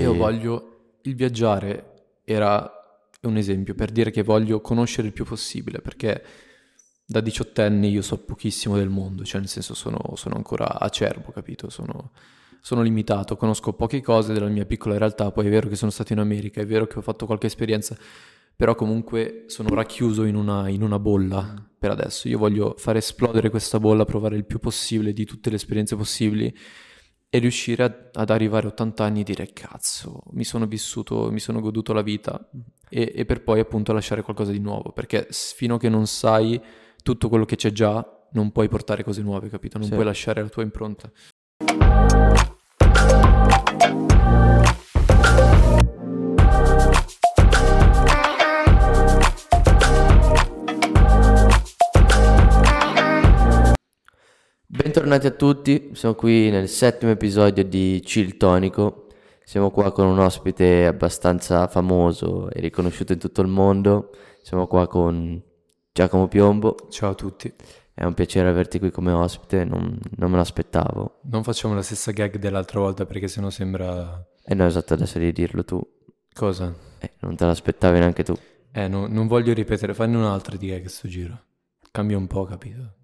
vuoi... Io voglio il viaggiare era un esempio per dire che voglio conoscere il più possibile perché da diciottenne io so pochissimo del mondo, cioè nel senso sono, sono ancora acerbo, capito? Sono, sono, limitato, conosco poche cose della mia piccola realtà, poi è vero che sono stato in America, è vero che ho fatto qualche esperienza, però comunque sono racchiuso in una, in una bolla per adesso. Io voglio far esplodere questa bolla, provare il più possibile di tutte le esperienze possibili e riuscire a, ad arrivare a 80 anni e dire cazzo, mi sono vissuto, mi sono goduto la vita e, e, per poi appunto lasciare qualcosa di nuovo, perché fino a che non sai tutto quello che c'è già, non puoi portare cose nuove, capito? Non sì. puoi lasciare la tua impronta. Bentornati a tutti, siamo qui nel settimo episodio di Chill Tonico. Siamo qua con un ospite abbastanza famoso e riconosciuto in tutto il mondo. Siamo qua con Giacomo Piombo. Ciao a tutti. È un piacere averti qui come ospite, non, non me l'aspettavo. Non facciamo la stessa gag dell'altra volta perché sennò sembra... Eh no, esatto, adesso devi dirlo tu. Cosa? Eh, non te l'aspettavi neanche tu. Eh, no, non voglio ripetere, fanne un'altra di gag sto giro. Cambia un po', capito?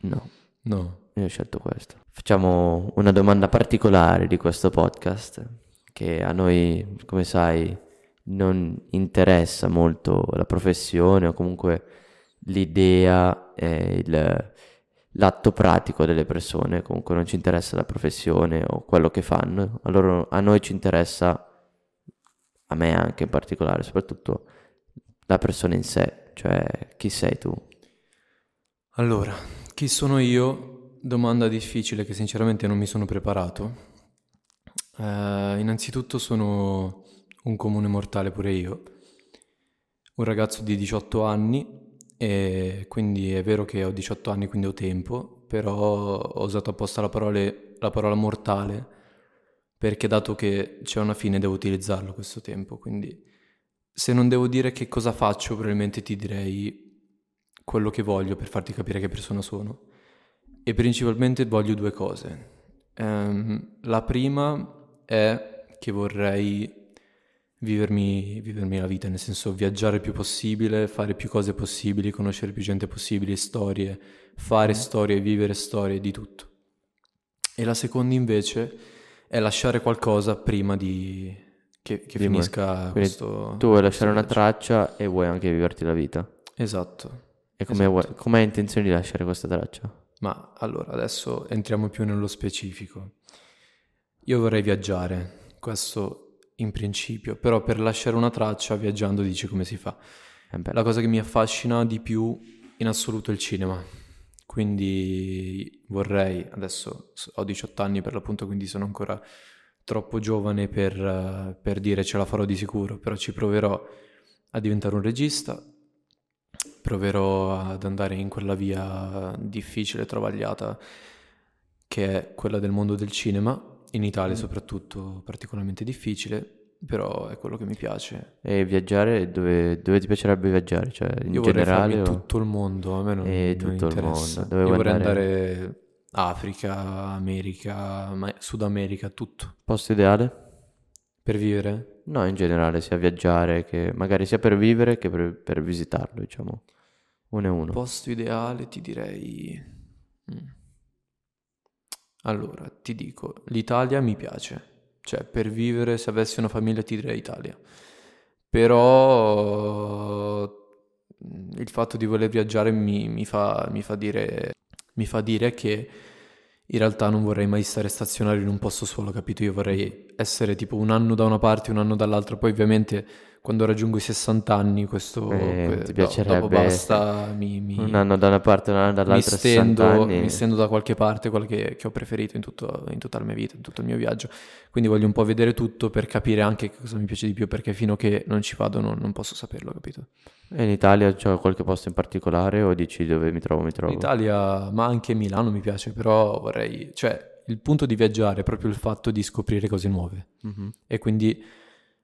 No. No. Io ho scelto questo. Facciamo una domanda particolare di questo podcast, che a noi, come sai, non interessa molto la professione o comunque l'idea e il, l'atto pratico delle persone, comunque non ci interessa la professione o quello che fanno, allora a noi ci interessa, a me anche in particolare, soprattutto la persona in sé, cioè chi sei tu. Allora, chi sono io? Domanda difficile che sinceramente non mi sono preparato. Uh, innanzitutto sono un comune mortale pure io, un ragazzo di 18 anni e quindi è vero che ho 18 anni quindi ho tempo, però ho usato apposta la, parole, la parola mortale perché dato che c'è una fine devo utilizzarlo questo tempo, quindi se non devo dire che cosa faccio probabilmente ti direi quello che voglio per farti capire che persona sono. E principalmente voglio due cose. Um, la prima è che vorrei vivermi, vivermi, la vita, nel senso viaggiare il più possibile, fare più cose possibili, conoscere più gente possibile, storie, fare mm. storie, vivere storie, di tutto. E la seconda invece è lasciare qualcosa prima di che, che finisca questo... Tu vuoi lasciare una traccia e vuoi anche viverti la vita. Esatto. E come esatto. hai intenzione di lasciare questa traccia? Ma allora, adesso entriamo più nello specifico. Io vorrei viaggiare, questo in principio, però per lasciare una traccia viaggiando dici come si fa. La cosa che mi affascina di più in assoluto è il cinema. Quindi vorrei, adesso ho 18 anni per l'appunto, quindi sono ancora troppo giovane per, per dire ce la farò di sicuro, però ci proverò a diventare un regista, proverò ad andare in quella via difficile, travagliata, che è quella del mondo del cinema, in Italia mm. soprattutto particolarmente difficile, però è quello che mi piace. E viaggiare, dove, dove ti piacerebbe viaggiare? Cioè, in Io generale? O... tutto il mondo, a me non, e non tutto interessa. Il mondo. Dove Io vorrei andare... andare Africa, America, Sud America, tutto. Posto ideale? Per vivere? No, in generale, sia viaggiare che magari sia per vivere che per, per visitarlo, diciamo. Uno e uno. Posto ideale ti direi... Mm. Allora, ti dico, l'Italia mi piace. Cioè, per vivere, se avessi una famiglia, ti direi Italia. Però il fatto di voler viaggiare mi, mi, fa, mi, fa dire, mi fa dire che in realtà non vorrei mai stare stazionario in un posto solo, capito? Io vorrei essere tipo un anno da una parte, un anno dall'altra. Poi ovviamente quando raggiungo i 60 anni questo eh, ti piacerebbe dopo basta mi, mi, un anno da una parte un anno dall'altra mi stendo, mi stendo da qualche parte quello che, che ho preferito in, tutto, in, tutta la mia vita in tutto il mio viaggio quindi voglio un po' vedere tutto per capire anche cosa mi piace di più perché fino a che non ci vado non, non posso saperlo capito e in Italia c'è qualche posto in particolare o dici dove mi trovo mi trovo? in Italia ma anche Milano mi piace però vorrei cioè il punto di viaggiare è proprio il fatto di scoprire cose nuove mm-hmm. e quindi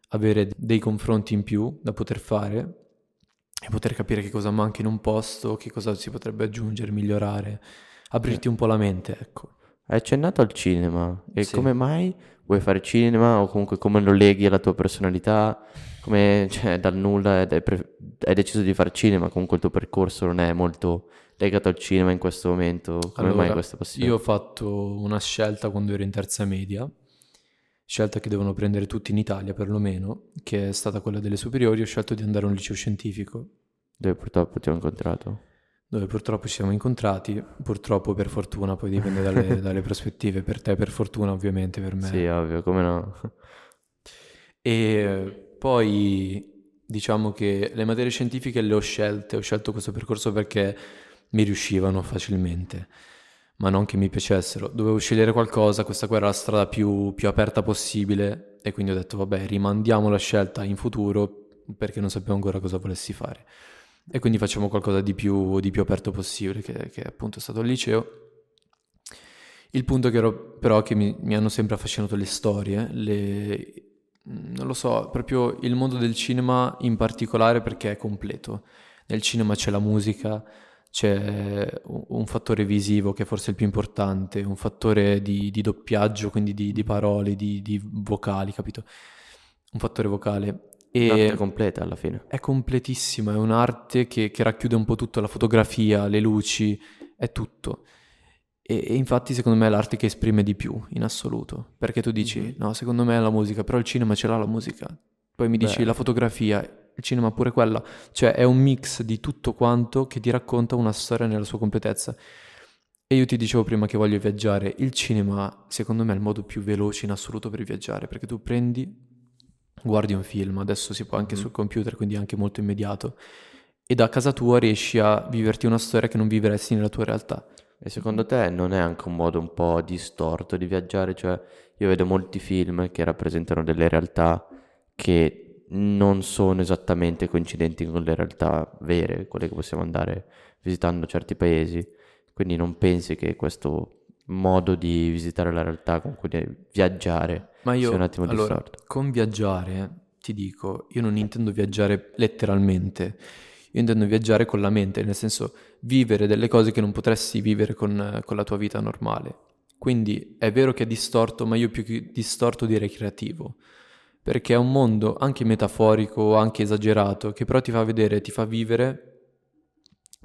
avere dei confronti in più da poter fare e poter capire che cosa manca in un posto, che cosa si potrebbe aggiungere, migliorare, aprirti un po' la mente, ecco. Hai accennato al cinema e sì. come mai vuoi fare cinema o comunque come lo leghi alla tua personalità, come cioè, dal nulla hai, pre- hai deciso di fare cinema, comunque il tuo percorso non è molto legato al cinema in questo momento, come Allora, mai questa passione? io ho fatto una scelta quando ero in terza media, scelta che devono prendere tutti in Italia perlomeno, che è stata quella delle superiori, ho scelto di andare a un liceo scientifico, Dove purtroppo ti ho incontrato. dove purtroppo ci siamo incontrati, purtroppo per fortuna, poi dipende dalle, dalle prospettive, per te per fortuna ovviamente, per me. Sì, ovvio, come no? E poi diciamo che le materie scientifiche le ho scelte, ho scelto questo percorso perché mi riuscivano facilmente, ma non che mi piacessero. Dovevo scegliere qualcosa, questa qua era la strada più, più aperta possibile e quindi ho detto vabbè, rimandiamo la scelta in futuro perché non sappiamo ancora cosa volessi fare. E quindi facciamo qualcosa di più, di più aperto possibile, che, che appunto è stato il liceo. Il punto che ero, però che mi, mi hanno sempre affascinato le storie, le, non lo so, proprio il mondo del cinema in particolare perché è completo. Nel cinema c'è la musica, c'è un fattore visivo che è forse il più importante, un fattore di, di doppiaggio, quindi di, di parole, di, di vocali, capito? Un fattore vocale. Un'arte E completa alla fine. è completissima, è un'arte che, che racchiude un po' tutto, la fotografia, le luci, è tutto. E, e infatti secondo me è l'arte che esprime di più in assoluto, perché tu dici, Mhm. no, secondo me è la musica, però il cinema ce l'ha la musica. Poi mi dici Beh. la fotografia, il cinema pure quella, cioè è un mix di tutto quanto che ti racconta una storia nella sua completezza. E io ti dicevo prima che voglio viaggiare, il cinema secondo me è il modo più veloce in assoluto per viaggiare, perché tu prendi, guardi un film, adesso si può anche Mhm. sul computer, quindi anche molto immediato, e da casa tua riesci a viverti una storia che non vivresti nella tua realtà. E secondo te non è anche un modo un po' distorto di viaggiare? Cioè, io vedo molti film che rappresentano delle realtà che non sono esattamente coincidenti con le realtà vere, quelle che possiamo andare visitando certi paesi. Quindi non pensi che questo modo di visitare la realtà con cui viaggiare Ma io, sia un attimo allora, distorto? con viaggiare, ti dico, io non intendo viaggiare letteralmente, io intendo viaggiare con la mente, nel senso vivere delle cose che non potresti vivere con, con la tua vita normale. Quindi è vero che è distorto, ma io più che distorto direi creativo, perché è un mondo anche metaforico, anche esagerato, che però ti fa vedere, ti fa vivere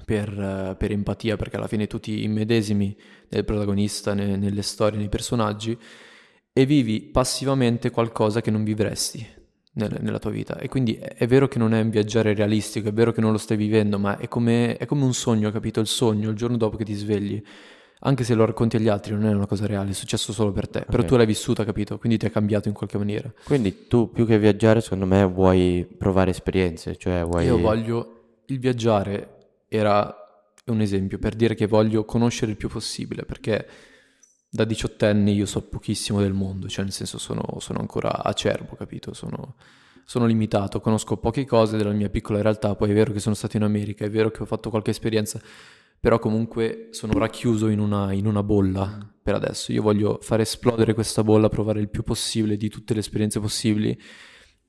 per, per empatia, perché alla fine tu ti immedesimi nel protagonista, ne- nelle storie, nei personaggi e vivi passivamente qualcosa che non vivresti nel- nella tua vita. E quindi è, è vero che non è un viaggiare realistico, è vero che non lo stai vivendo, ma è come, è come un sogno, capito? Il sogno, il giorno dopo che ti svegli. Anche se lo racconti agli altri, non è una cosa reale, è successo solo per te. Però Ok. tu l'hai vissuta, capito? Quindi ti ha cambiato in qualche maniera. Quindi tu più che viaggiare, secondo me, vuoi provare esperienze, cioè vuoi... Io voglio il viaggiare era un esempio per dire che voglio conoscere il più possibile, perché da diciottenni io so pochissimo del mondo, cioè nel senso sono, sono ancora acerbo, capito? Sono, sono limitato, conosco poche cose della mia piccola realtà, poi è vero che sono stato in America, è vero che ho fatto qualche esperienza, però comunque sono racchiuso in una, in una bolla per adesso. Io voglio fare esplodere questa bolla, provare il più possibile di tutte le esperienze possibili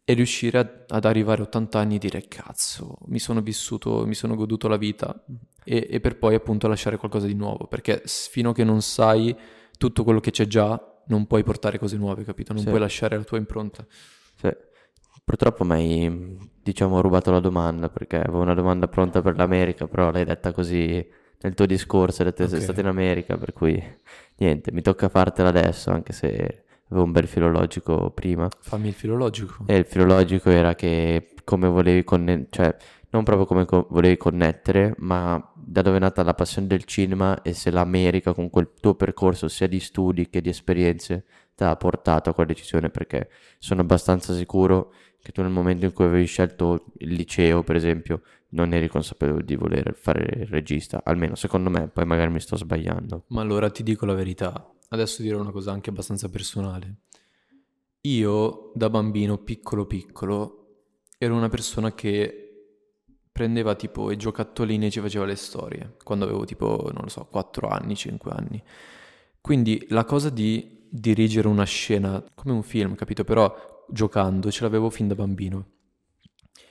e riuscire a- ad arrivare a 80 anni e dire cazzo, mi sono vissuto, mi sono goduto la vita e, e per poi appunto lasciare qualcosa di nuovo, perché fino a che non sai tutto quello che c'è già, non puoi portare cose nuove, capito? Non Sì. puoi lasciare la tua impronta. Sì. Purtroppo mi hai, diciamo, rubato la domanda perché avevo una domanda pronta per l'America, però l'hai detta così nel tuo discorso, hai detto che sei stato in America, per cui niente, mi tocca fartela adesso, anche se avevo un bel filologico prima. Fammi il filologico. E il filologico era che come volevi connettere, cioè non proprio come co- volevi connettere, ma da dove è nata la passione del cinema e se l'America con quel tuo percorso sia di studi che di esperienze ti ha portato a quella decisione, perché sono abbastanza sicuro che tu nel momento in cui avevi scelto il liceo, per esempio, non eri consapevole di voler fare il regista, almeno secondo me, poi magari mi sto sbagliando. Ma allora ti dico la verità, adesso dirò una cosa anche abbastanza personale. Io da bambino piccolo piccolo ero una persona che prendeva tipo i giocattolini e ci faceva le storie, quando avevo tipo, non lo so, 4 anni, 5 anni. Quindi la cosa di dirigere una scena come un film, capito? Però giocando ce l'avevo fin da bambino.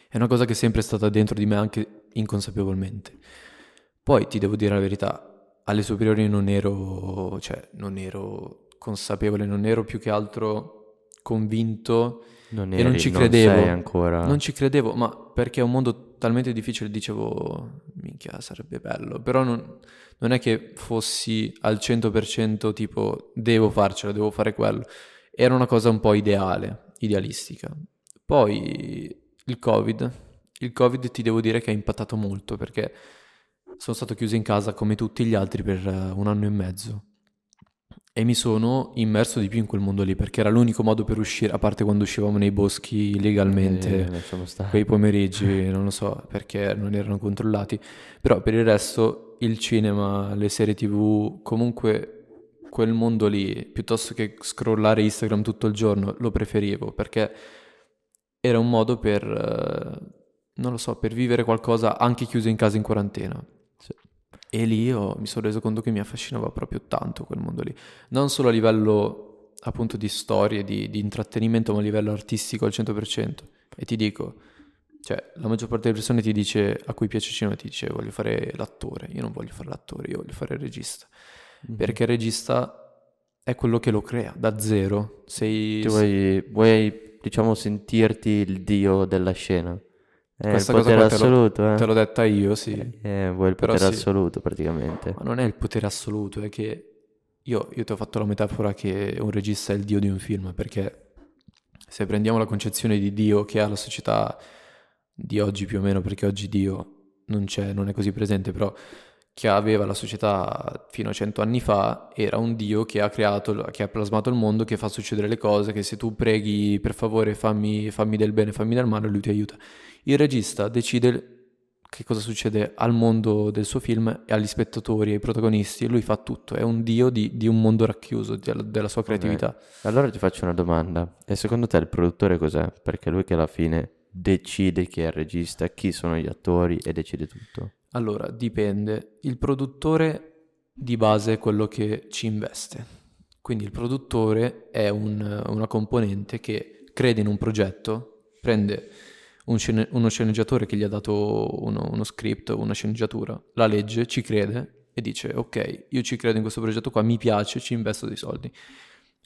È una cosa che è sempre stata dentro di me anche inconsapevolmente. Poi ti devo dire la verità, alle superiori non ero, cioè, non ero consapevole, non ero più che altro convinto Non e non eri, ci non credevo. sei ancora... Non ci credevo, ma perché è un mondo talmente difficile, dicevo, minchia, sarebbe bello. Però non, non è che fossi al 100% tipo, devo farcela, devo fare quello. Era una cosa un po' ideale, idealistica. Poi il Covid, il Covid ti devo dire che ha impattato molto perché sono stato chiuso in casa come tutti gli altri per eh, un anno e mezzo e mi sono immerso di più in quel mondo lì perché era l'unico modo per uscire, a parte quando uscivamo nei boschi Eh, legalmente, stare. quei pomeriggi, non lo so perché non erano controllati, però per il resto il cinema, le serie tv, comunque quel mondo lì, piuttosto che scrollare Instagram tutto il giorno, lo preferivo perché era un modo per, eh, non lo so, per vivere qualcosa anche chiuso in casa in quarantena. Sì. E lì io mi sono reso conto che mi affascinava proprio tanto quel mondo lì. Non solo a livello appunto di storie, di, di intrattenimento, ma a livello artistico al 100%. E ti dico, cioè, la maggior parte delle persone ti dice, a cui piace il cinema, ti dice voglio fare l'attore. Io non voglio fare l'attore, io voglio fare il regista. Mhm. Perché il regista è quello che lo crea, da zero. Sei... Vuoi, vuoi, diciamo, sentirti il dio della scena. È il Questa cosa potere qua te l'ho- assoluto, eh. Te l'ho detta io, sì. Eh, vuoi il Però potere sì. assoluto, praticamente. Ma non è il potere assoluto, è che io, io ti ho fatto la metafora che un regista è il dio di un film, perché se prendiamo la concezione di Dio che ha la società di oggi più o meno, perché oggi Dio non c'è, non è così presente, però che aveva la società fino a cento anni fa era un Dio che ha creato, che ha plasmato il mondo, che fa succedere le cose, che se tu preghi per favore fammi, fammi del bene, fammi del male, lui ti aiuta. Il regista decide che cosa succede al mondo del suo film e agli spettatori, ai protagonisti, lui fa tutto, è un dio di, di un mondo racchiuso, della, della sua creatività. Allora ti faccio una domanda. E secondo te il produttore cos'è? Perché lui che alla fine decide chi è il regista, chi sono gli attori e decide tutto. Allora, dipende. Il produttore di base è quello che ci investe. Quindi il produttore è un- una componente che crede in un progetto, prende un scene- uno sceneggiatore che gli ha dato uno, uno script, una sceneggiatura, la legge, ci crede e dice ok, io ci credo in questo progetto qua, mi piace, ci investo dei soldi.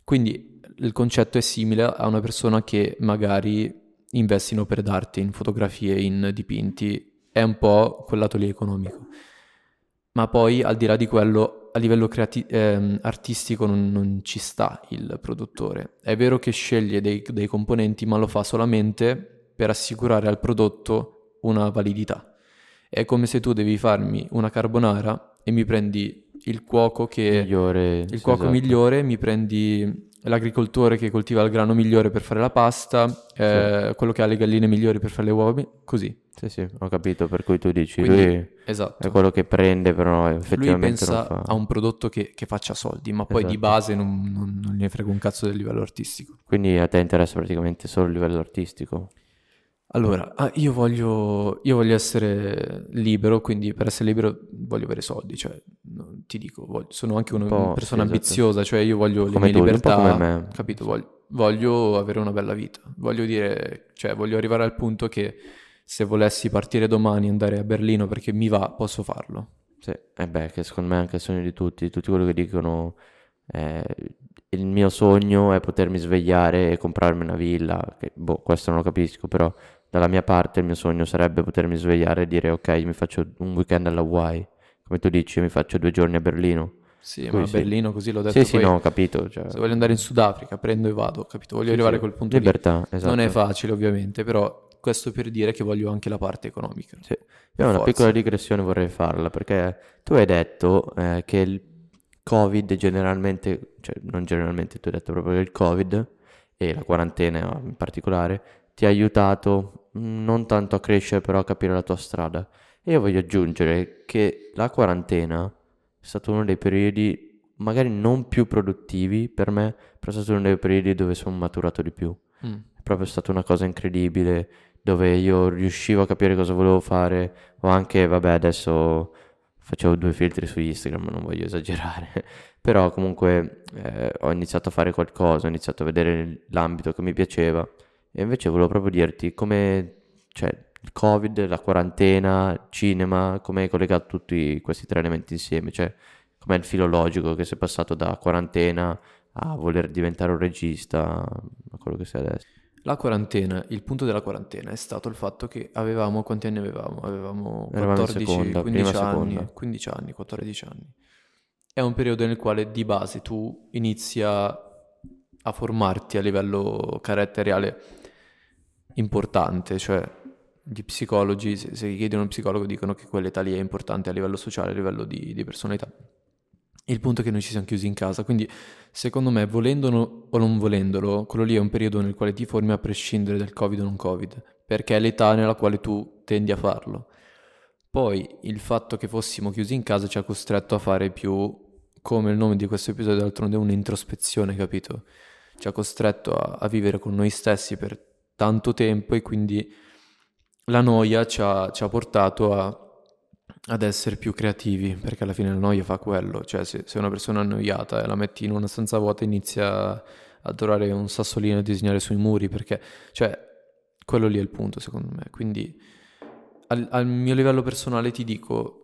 Quindi il concetto è simile a una persona che magari investe in opere d'arte, in fotografie, in dipinti, è un po' quel lato lì economico. Ma poi al di là di quello, a livello creati- ehm, artistico non, non ci sta il produttore. È vero che sceglie dei, dei componenti, ma lo fa solamente per assicurare al prodotto una validità. È come se tu devi farmi una carbonara e mi prendi il cuoco che Migliore. il cuoco esatto. migliore, mi prendi l'agricoltore che coltiva il grano migliore per fare la pasta, eh, quello che ha le galline migliori per fare le uova, così. Sì, sì, ho capito. Per cui tu dici, Quindi- lui Esatto. è quello che prende, però Lui effettivamente non pensa fa. a un prodotto che, che faccia soldi, ma poi di Esatto. base non, non, non gliene frega un cazzo del livello artistico. Quindi a te interessa praticamente solo il livello artistico. Allora, ah, io voglio, io voglio essere libero, quindi per essere libero voglio avere soldi, cioè non- ti dico, voglio- sono anche una Un persona esatto. ambiziosa, cioè io voglio le Come mie tu, libertà, capito? Voglio, voglio avere una bella vita, voglio dire, cioè voglio arrivare al punto che se volessi partire domani e andare a Berlino perché mi va, posso farlo. Sì, e beh, che secondo me è anche il sogno di tutti, tutti quelli che dicono eh, il mio sogno è potermi svegliare e comprarmi una villa, che boh, questo non lo capisco, però dalla mia parte il mio sogno sarebbe potermi svegliare e dire ok, mi faccio un weekend alla Hawaii, come tu dici, mi faccio due giorni a Berlino. Sì, Cui ma a sì. Berlino così l'ho detto Sì, sì, poi, no, ho capito, cioè, se voglio andare in Sudafrica prendo e vado, capito? Voglio sì, arrivare sì, a quel punto lì. libertà, esatto. Non è facile ovviamente, però questo per dire che voglio anche la parte economica. Sì. Io una piccola digressione vorrei farla perché tu hai detto eh, che il Covid generalmente, cioè non generalmente, tu hai detto proprio che il Covid e la quarantena in particolare ti ha aiutato non tanto a crescere però a capire la tua strada. E io voglio aggiungere che la quarantena è stato uno dei periodi magari non più produttivi per me, però è stato uno dei periodi dove sono maturato di più. Mm. È proprio stata una cosa incredibile dove io riuscivo a capire cosa volevo fare o anche, vabbè, adesso facevo due filtri su Instagram, non voglio esagerare, però comunque eh, ho iniziato a fare qualcosa, ho iniziato a vedere l'ambito che mi piaceva e invece volevo proprio dirti come, cioè, il Covid, la quarantena, cinema, come hai collegato tutti questi tre elementi insieme, cioè com'è il filo logico che sei passato da quarantena a voler diventare un regista, a quello che sei adesso. La quarantena, il punto della quarantena è stato il fatto che avevamo, quanti anni avevamo? Avevamo Eravamo in 14, seconda, 15 prima anni, seconda. 15 anni, 14 anni. È un periodo nel quale di base tu inizi a, a formarti a livello caratteriale importante, cioè gli psicologi, se, se chiedi a uno psicologo, dicono che quell'età lì è importante a livello sociale, a livello di, di personalità. Il punto è che noi ci siamo chiusi in casa, quindi secondo me, volendolo o non volendolo, quello lì è un periodo nel quale ti formi a prescindere dal Covid o non Covid, perché è l'età nella quale tu tendi a farlo. Poi il fatto che fossimo chiusi in casa ci ha costretto a fare più, come il nome di questo episodio d'altronde, un'introspezione, capito? Ci ha costretto a, a vivere con noi stessi per tanto tempo e quindi la noia ci ha, ci ha portato a ad essere più creativi, perché alla fine la noia fa quello, cioè se, se una persona è annoiata e la metti in una stanza vuota inizia a trovare un sassolino e disegnare sui muri, perché, cioè, quello lì è il punto secondo me, quindi al, al mio livello personale ti dico,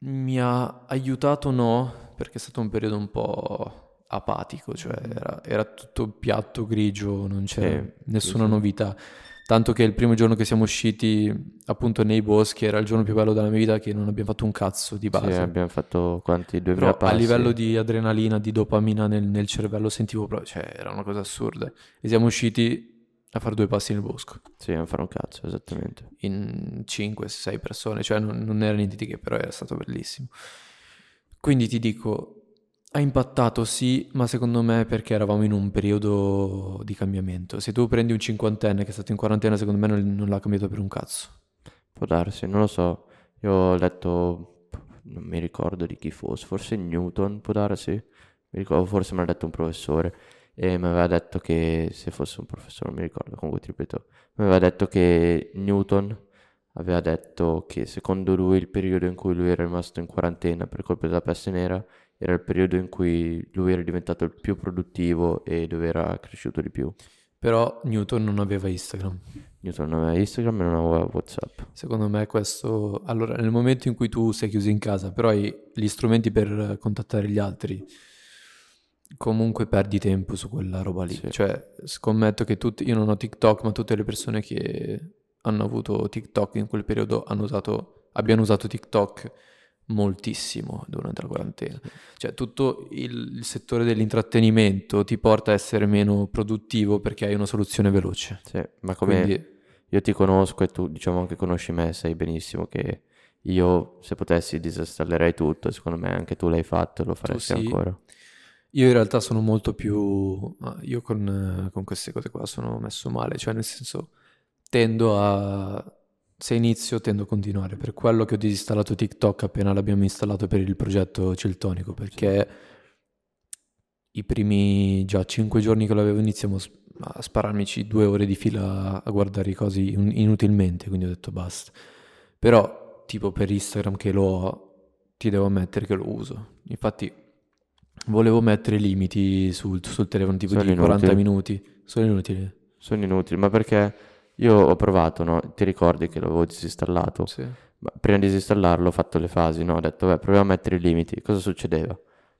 mi ha aiutato no, perché è stato un periodo un po' apatico, cioè era, era tutto piatto grigio, non c'era Sì, nessuna sì, sì. novità. Tanto che il primo giorno che siamo usciti appunto nei boschi era il giorno più bello della mia vita che non abbiamo fatto un cazzo di Sì, base. abbiamo fatto quanti? 2000 Però a passi? livello di adrenalina, di dopamina nel, nel cervello sentivo proprio, cioè era una cosa assurda. E siamo usciti a fare due passi nel bosco Sì, non fare un cazzo, esattamente. in 5-6 persone, cioè non, non era niente di che, però era stato bellissimo. Quindi ti dico, ha impattato sì, ma secondo me perché eravamo in un periodo di cambiamento. Se tu prendi un cinquantenne che è stato in quarantena, secondo me non, non l'ha cambiato per un cazzo. Può darsi, non lo so. Io ho letto, non mi ricordo di chi fosse, forse Newton, può darsi. Mi ricordo, forse me l'ha detto un professore e mi aveva detto che, se fosse un professore, non mi ricordo, comunque ti ripeto, mi aveva detto che Newton aveva detto che secondo lui il periodo in cui lui era rimasto in quarantena per colpa della peste nera era il periodo in cui lui era diventato il più produttivo e dove era cresciuto di più. Però Newton non aveva Instagram. Newton non aveva Instagram e non aveva WhatsApp. Secondo me questo... Allora, nel momento in cui tu sei chiuso in casa, però hai gli strumenti per contattare gli altri, comunque perdi tempo su quella roba lì. Sì. Cioè, scommetto che tutti... Io non ho TikTok, ma tutte le persone che hanno avuto TikTok in quel periodo hanno usato... abbiano usato TikTok moltissimo durante la quarantena. Cioè, tutto il, il settore dell'intrattenimento ti porta a essere meno produttivo perché hai una soluzione veloce. Sì, ma come Quindi... io ti conosco e tu diciamo anche conosci me, sai benissimo che io se potessi disinstallerei tutto, secondo me anche tu l'hai fatto e lo faresti sì. ancora. Io in realtà sono molto più... Io con, con queste cose qua sono messo male, cioè nel senso tendo a... Se inizio tendo a continuare, per quello che ho disinstallato TikTok appena l'abbiamo installato per il progetto Celtonico, perché i primi già 5 giorni che l'avevo iniziamo a spararmici due ore di fila a guardare i cosi in- inutilmente, quindi ho detto basta. Però tipo per Instagram che lo ho, ti devo ammettere che lo uso. Infatti volevo mettere limiti sul, sul telefono tipo Sono di 40 inutili. minuti. Sono inutili. Sono inutili, ma perché io ho provato, no? Ti ricordi che l'avevo disinstallato? Sì. Ma prima di disinstallarlo ho fatto le fasi, no? Ho detto, beh, proviamo a mettere i limiti. Cosa succedeva?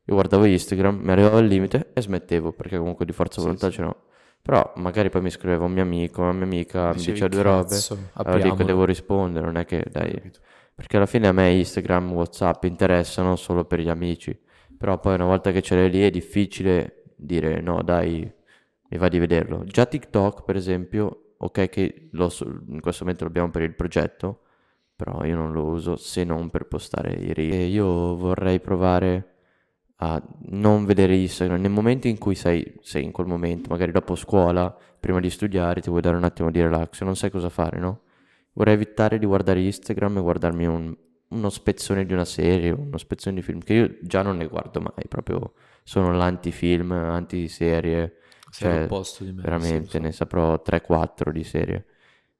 Io guardavo Instagram, mi arrivava al limite e smettevo, perché comunque di forza Sì, volontà sì. ce n'ho. Però magari poi mi scriveva un mio amico, una mia amica, mi Dicevi, diceva due robe. "Cazzo, Allora dico, apriamolo." devo rispondere, non è che, dai, perché alla fine a me Instagram, Whatsapp interessano solo per gli amici, però poi una volta che ce l'hai lì è difficile dire no, dai, mi va di vederlo. Già TikTok, per esempio, ok che lo in questo momento lo abbiamo per il progetto, però io non lo uso se non per postare i reel. E io vorrei provare a non vedere Instagram nel momento in cui sei, sei in quel momento, magari dopo scuola, prima di studiare, ti vuoi dare un attimo di relax, non sai cosa fare, no? Vorrei evitare di guardare Instagram e guardarmi un- uno spezzone di una serie, uno spezzone di film, che io già non ne guardo mai, proprio sono l'antifilm, antiserie, cioè di me. veramente sì, ne saprò 3-4 di serie.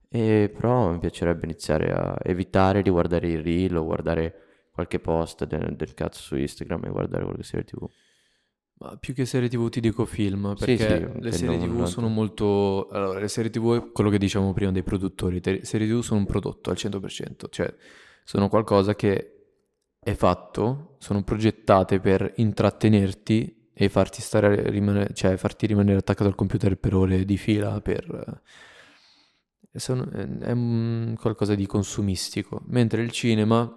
E però mi piacerebbe iniziare a evitare di guardare i reel o guardare qualche post del, del cazzo su Instagram e guardare qualche serie TV. Ma più che serie TV ti dico film, Sì, perché sì, le intendo serie TV un sono molto... Allora, le serie TV è quello che dicevamo prima dei produttori. Le serie TV sono un prodotto al 100%, cioè sono qualcosa che è fatto, sono progettate per intrattenerti e farti, stare, rimane, cioè, farti rimanere attaccato al computer per ore di fila per... Eh, sono, è qualcosa di consumistico, mentre il cinema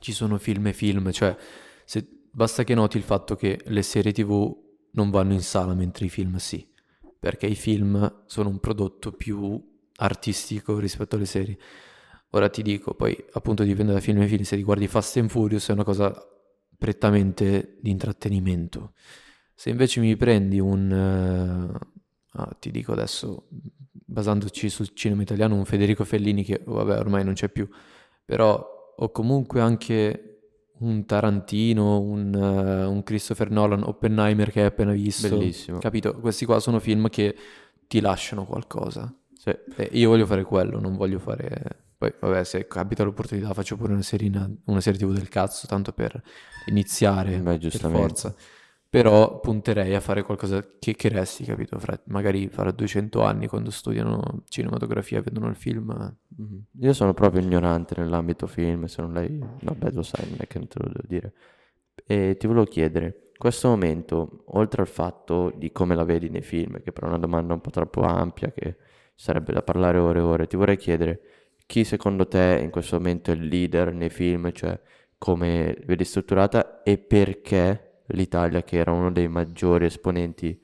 ci sono film e film, cioè se, basta che noti il fatto che le serie tv non vanno in sala mentre i film sì, perché i film sono un prodotto più artistico rispetto alle serie. Ora ti dico, poi appunto dipende da film e film, se ti guardi Fast and Furious è una cosa prettamente di intrattenimento. Se invece mi prendi un, uh, ah, ti dico adesso, basandoci sul cinema italiano, un Federico Fellini che vabbè ormai non c'è più, però o comunque anche un Tarantino, un, uh, un, Christopher Nolan, Oppenheimer che hai appena visto. Bellissimo. Capito? Questi qua sono film che ti lasciano qualcosa. Sì. io voglio fare quello, non voglio fare... Poi, vabbè, se capita l'opportunità faccio pure una serie, una serie TV del cazzo, tanto per iniziare, Beh, per forza però punterei a fare qualcosa che, che resti, capito? Fra, magari fra 200 anni quando studiano cinematografia vedono il film. Mm-hmm. Io sono proprio ignorante nell'ambito film, se non lei... Vabbè, lo sai, non è che non te lo devo dire. E ti volevo chiedere, questo momento, oltre al fatto di come la vedi nei film, che però è una domanda un po' troppo ampia, che sarebbe da parlare ore e ore, ti vorrei chiedere chi secondo te in questo momento è il leader nei film, cioè come vedi strutturata e perché l'Italia che era uno dei maggiori esponenti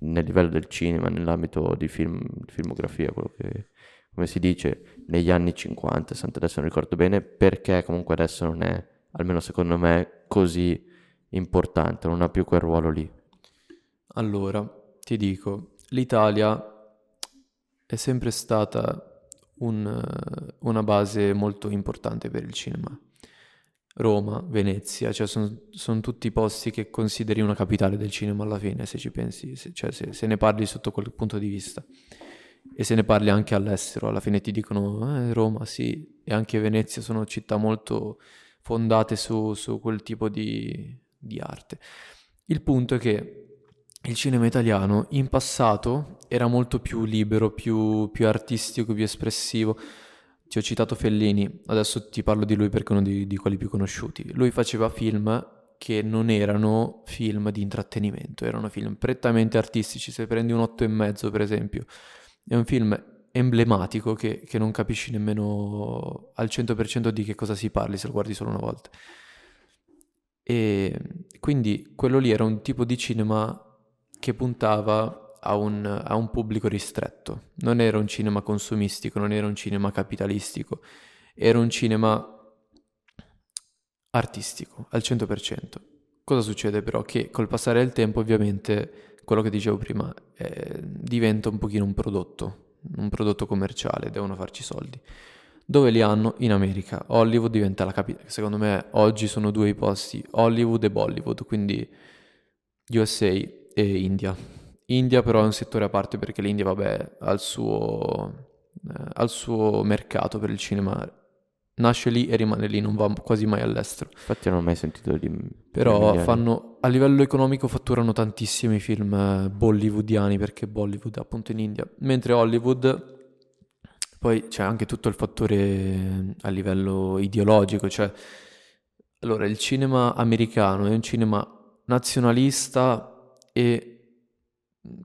nel livello del cinema, nell'ambito di film, filmografia, quello che come si dice negli anni 50, 60, adesso non ricordo bene, perché comunque adesso non è, almeno secondo me, così importante, non ha più quel ruolo lì. Allora, ti dico, l'Italia è sempre stata un, una base molto importante per il cinema. Roma, Venezia, cioè sono son tutti posti che consideri una capitale del cinema alla fine, se ci pensi, se, cioè se, se, ne parli sotto quel punto di vista. E se ne parli anche all'estero, alla fine ti dicono eh, Roma, sì, e anche Venezia sono città molto fondate su, su quel tipo di, di arte. Il punto è che il cinema italiano in passato era molto più libero, più, più artistico, più espressivo ti ho citato Fellini, adesso ti parlo di lui perché è uno di, di quelli più conosciuti. Lui faceva film che non erano film di intrattenimento, erano film prettamente artistici. Se prendi un otto e mezzo, per esempio, è un film emblematico che, che, non capisci nemmeno al 100% di che cosa si parli se lo guardi solo una volta. E quindi quello lì era un tipo di cinema che puntava a un, a un pubblico ristretto. Non era un cinema consumistico, non era un cinema capitalistico, era un cinema artistico al 100%. Cosa succede però? Che col passare del tempo ovviamente quello che dicevo prima eh, diventa un pochino un prodotto, un prodotto commerciale, devono farci soldi. Dove li hanno? In America. Hollywood diventa la capitale. Secondo me oggi sono due i posti, Hollywood e Bollywood, quindi USA e India India però è un settore a parte perché l'India, vabbè, ha il suo, eh, ha il suo mercato per il cinema. Nasce lì e rimane lì, non va quasi mai all'estero. Infatti non ho mai sentito di... Però fanno, a livello economico fatturano tantissimi film eh, bollywoodiani perché Bollywood è appunto in India. Mentre Hollywood, poi c'è anche tutto il fattore eh, a livello ideologico, cioè... Allora, il cinema americano è un cinema nazionalista e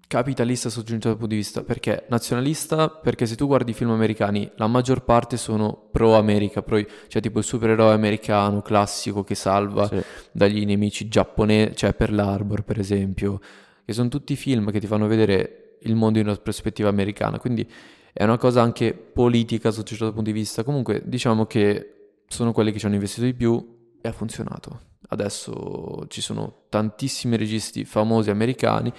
capitalista sotto un certo punto di vista, perché nazionalista, perché se tu guardi i film americani, la maggior parte sono pro America, pro, cioè tipo il supereroe americano classico che salva sì. dagli nemici giapponesi, cioè per l'Arbor per esempio, che sono tutti film che ti fanno vedere il mondo in una prospettiva americana, quindi è una cosa anche politica sotto un certo punto di vista. Comunque diciamo che sono quelli che ci hanno investito di più e ha funzionato. Adesso ci sono tantissimi registi famosi americani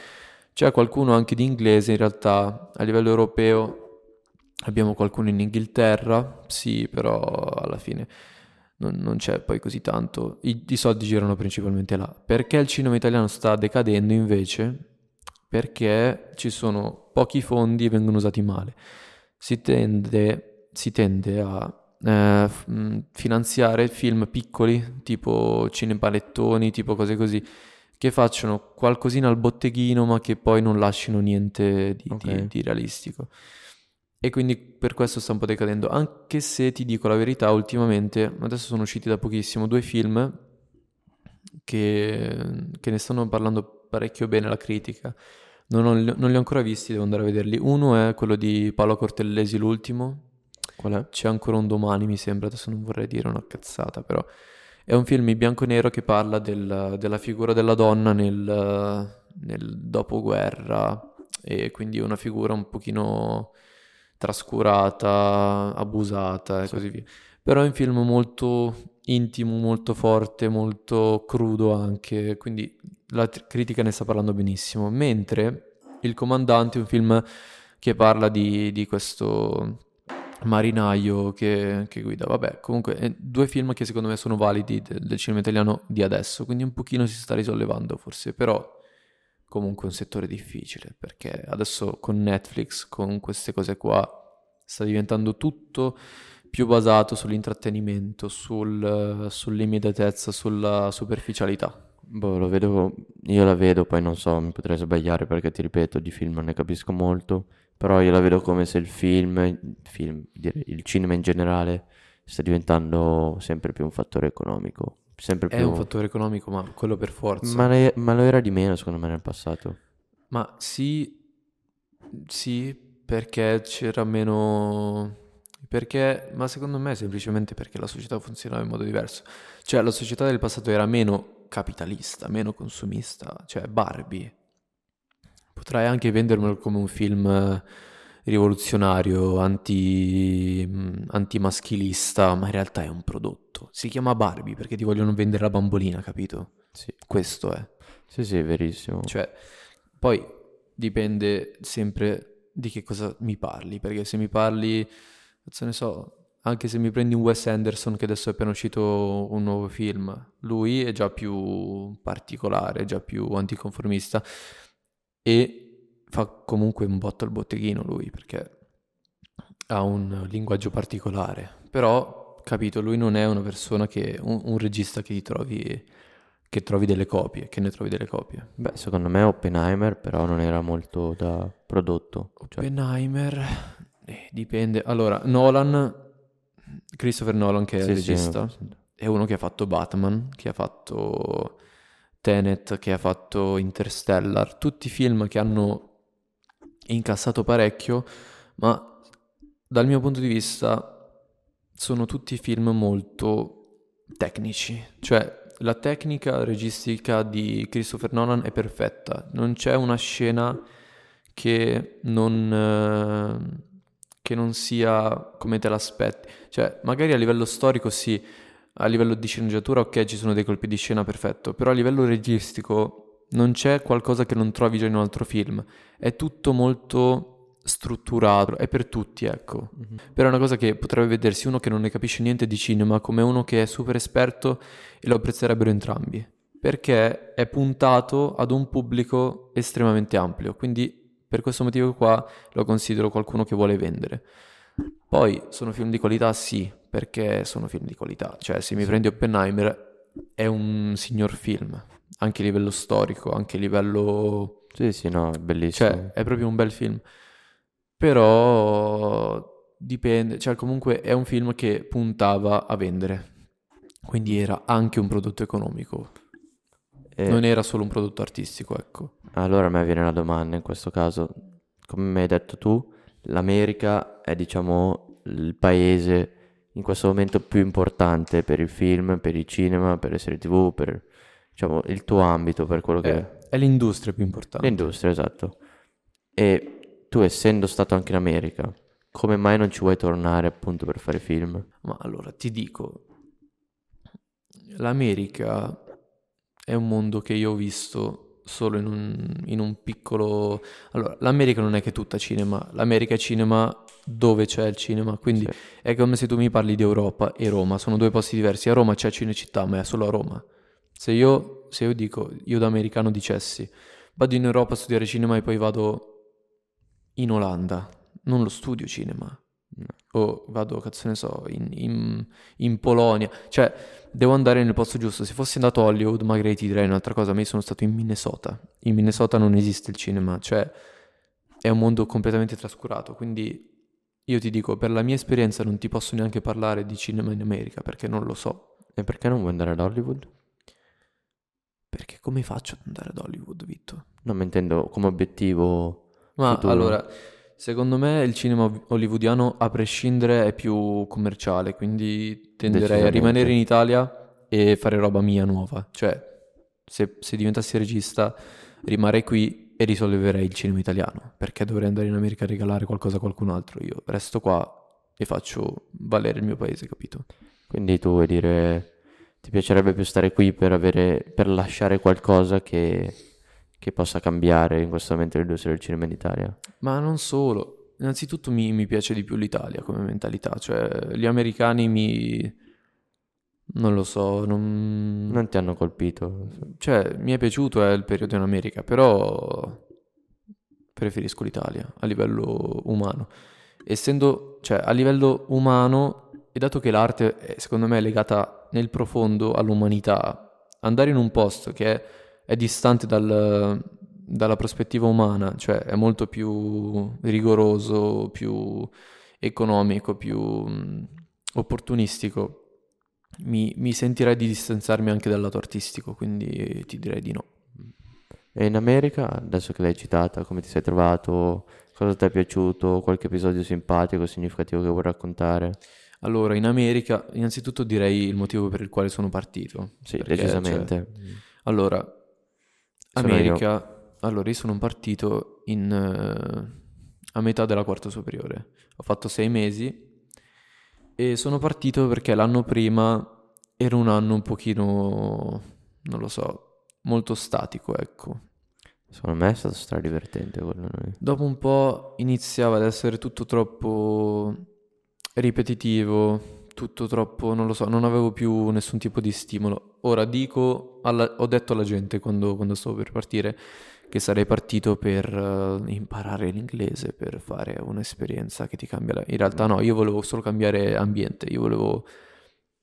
c'è qualcuno anche di inglese in realtà a livello europeo. Abbiamo qualcuno in Inghilterra, sì, però alla fine non, non c'è poi così tanto. I, I, soldi girano principalmente là. Perché il cinema italiano sta decadendo invece? Perché ci sono pochi fondi e vengono usati male. Si tende, si tende a eh, finanziare film piccoli, tipo cinepalettoni, tipo cose così che facciano qualcosina al botteghino ma che poi non lasciano niente di, okay. di, di realistico. E quindi per questo sta un po' decadendo, anche se ti dico la verità, ultimamente, adesso sono usciti da pochissimo due film che, che ne stanno parlando parecchio bene la critica. Non, ho- non li ho ancora visti, devo andare a vederli. Uno è quello di Paolo Cortellesi, l'ultimo. Qual è? C'è ancora un domani, mi sembra, adesso non vorrei dire una cazzata, però è un film in bianco e nero che parla del- della figura della donna nel, nel dopoguerra e quindi una figura un pochino trascurata, abusata e così via. Però è un film molto intimo, molto forte, molto crudo anche, quindi la t- critica ne sta parlando benissimo. Mentre Il Comandante è un film che parla di, di questo marinaio che, che guida. Vabbè, comunque, eh, due film che secondo me sono validi de- del cinema italiano di adesso, quindi un pochino si sta risollevando forse, però comunque è un settore difficile, perché adesso con Netflix, con queste cose qua, sta diventando tutto più basato sull'intrattenimento, sul, sull'immediatezza, sulla superficialità. Boh, lo vedo, io la vedo, poi non so, mi potrei sbagliare perché ti ripeto, di film non ne capisco molto, però io la vedo come se il film, il film, il cinema in generale sta diventando sempre più un fattore economico, sempre È più... un fattore economico, ma quello per forza. Ma, le- ma lo era di meno secondo me nel passato. Ma sì, sì, perché c'era meno... Perché, ma secondo me semplicemente perché la società funzionava in modo diverso. Cioè, la società del passato era meno capitalista, meno consumista. Cioè, Barbie. Potrai anche vendermelo come un film eh, rivoluzionario, anti, antimaschilista, ma in realtà è un prodotto. Si chiama Barbie perché ti vogliono vendere la bambolina, capito? Sì, Questo è. sì, sì, è verissimo. Cioè, poi dipende sempre di che cosa mi parli, perché se mi parli, cazzo ne so, anche se mi prendi un Wes Anderson che adesso è appena uscito un nuovo film, lui è già più particolare, è già più anticonformista e fa comunque un botto al botteghino lui, perché ha un linguaggio particolare, però, capito, lui non è una persona che, un, un regista che ti trovi, che trovi delle copie, che ne trovi delle copie. Beh, secondo me Oppenheimer però non era molto da prodotto. Cioè, Oppenheimer, eh, dipende. Allora, Nolan, Christopher Nolan che è il sì, sì, regista, è uno che ha fatto Batman, che ha fatto Tenet, che ha fatto Interstellar, tutti film che hanno incassato parecchio, ma dal mio punto di vista sono tutti film molto tecnici, cioè la tecnica registica di Christopher Nolan è perfetta, non c'è una scena che non, eh, che non sia come te l'aspetti, cioè magari a livello storico sì, a livello di sceneggiatura ok ci sono dei colpi di scena perfetto, però a livello registico non c'è qualcosa che non trovi già in un altro film, è tutto molto strutturato, è per tutti, ecco. Mhm. Però è una cosa che potrebbe vedersi uno che non ne capisce niente di cinema come uno che è super esperto e lo apprezzerebbero entrambi, perché è puntato ad un pubblico estremamente ampio, quindi per questo motivo qua lo considero qualcuno che vuole vendere. Poi sono film di qualità, sì, perché sono film di qualità, cioè se mi prendi Oppenheimer è un signor film, anche a livello storico, anche a livello Sì, sì, no, è bellissimo. cioè, è proprio un bel film. Però dipende, cioè comunque è un film che puntava a vendere. Quindi era anche un prodotto economico. E Non era solo un prodotto artistico, ecco. allora a me viene la domanda in questo caso, come mi hai detto tu, l'America è diciamo il paese in questo momento più importante per il film, per il cinema, per le serie TV, per diciamo il tuo ambito, per quello che È, è l'industria più importante. L'industria, esatto. E tu essendo stato anche in America, come mai non ci vuoi tornare appunto per fare film? Ma allora ti dico, l'America è un mondo che io ho visto solo in un, in un piccolo... Allora, l'America non è che è tutta cinema, l'America è cinema dove c'è il cinema, quindi Sì. è come se tu mi parli di Europa e Roma, sono due posti diversi. A Roma c'è Cinecittà, ma è solo a Roma. Se io, se io dico, io da americano dicessi, vado in Europa a studiare cinema e poi vado in Olanda, non lo studio cinema. O vado, cazzo ne so, in, in- in Polonia. Cioè, devo andare nel posto giusto. Se fossi andato a Hollywood, magari ti direi un'altra cosa, ma io sono stato in Minnesota. In Minnesota non esiste il cinema, cioè è un mondo completamente trascurato. Quindi io ti dico, per la mia esperienza non ti posso neanche parlare di cinema in America, perché non lo so. E perché non vuoi andare ad Hollywood? Perché come faccio ad andare ad Hollywood, Vitto? Non mi intendo come obiettivo Ma futuro. allora, secondo me il cinema hollywoodiano a prescindere è più commerciale, quindi tenderei a rimanere in Italia e fare roba mia nuova. Cioè, se, se diventassi regista, rimarrei qui e risolleverei il cinema italiano, perché dovrei andare in America a regalare qualcosa a qualcun altro. Io resto qua e faccio valere il mio paese, capito? Quindi tu vuoi dire, ti piacerebbe più stare qui per avere, per lasciare qualcosa che, che possa cambiare in questo momento l'industria del cinema in Italia? Ma non solo, innanzitutto mi, mi piace di più l'Italia come mentalità, cioè gli americani mi... non lo so, non... Non ti hanno colpito? Cioè, mi è piaciuto eh, il periodo in America, però preferisco l'Italia a livello umano. Essendo, cioè, a livello umano, e dato che l'arte è, secondo me è legata nel profondo all'umanità, andare in un posto che è, è distante dal- dalla prospettiva umana, cioè è molto più rigoroso, più economico, più mh, opportunistico, mi, mi sentirei di distanziarmi anche dal lato artistico, quindi ti direi di no. E in America, adesso che l'hai citata, come ti sei trovato? Cosa ti è piaciuto? Qualche episodio simpatico, significativo che vuoi raccontare? Allora, in America, innanzitutto direi il motivo per il quale sono partito. Sì, Perché, decisamente. cioè, allora, America, allora io sono partito in, eh, a metà della quarta superiore. Ho fatto sei mesi e sono partito perché l'anno prima era un anno un pochino, non lo so, molto statico, ecco. Secondo me è stato stradivertente quello. Dopo un po' iniziava ad essere tutto troppo ripetitivo, tutto troppo, non lo so, non avevo più nessun tipo di stimolo. Ora dico, alla- ho detto alla gente quando, quando stavo per partire che sarei partito per eh, imparare l'inglese, per fare un'esperienza che ti cambia la... In realtà no, io volevo solo cambiare ambiente, io volevo,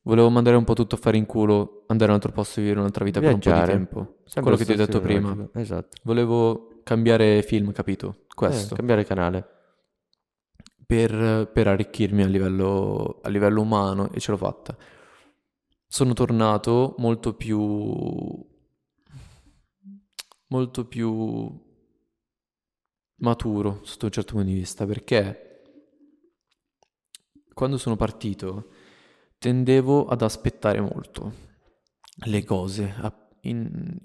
volevo mandare un po' tutto a fare in culo, andare in un altro posto e vivere un'altra vita per un po' di Viaggiare. tempo. Sempre Quello che ti ho detto prima. Esatto. Volevo cambiare film, capito? Questo Eh, cambiare canale. Per, per arricchirmi a livello, a livello umano e ce l'ho fatta. Sono tornato molto più molto più maturo sotto un certo punto di vista perché quando sono partito tendevo ad aspettare molto le cose in,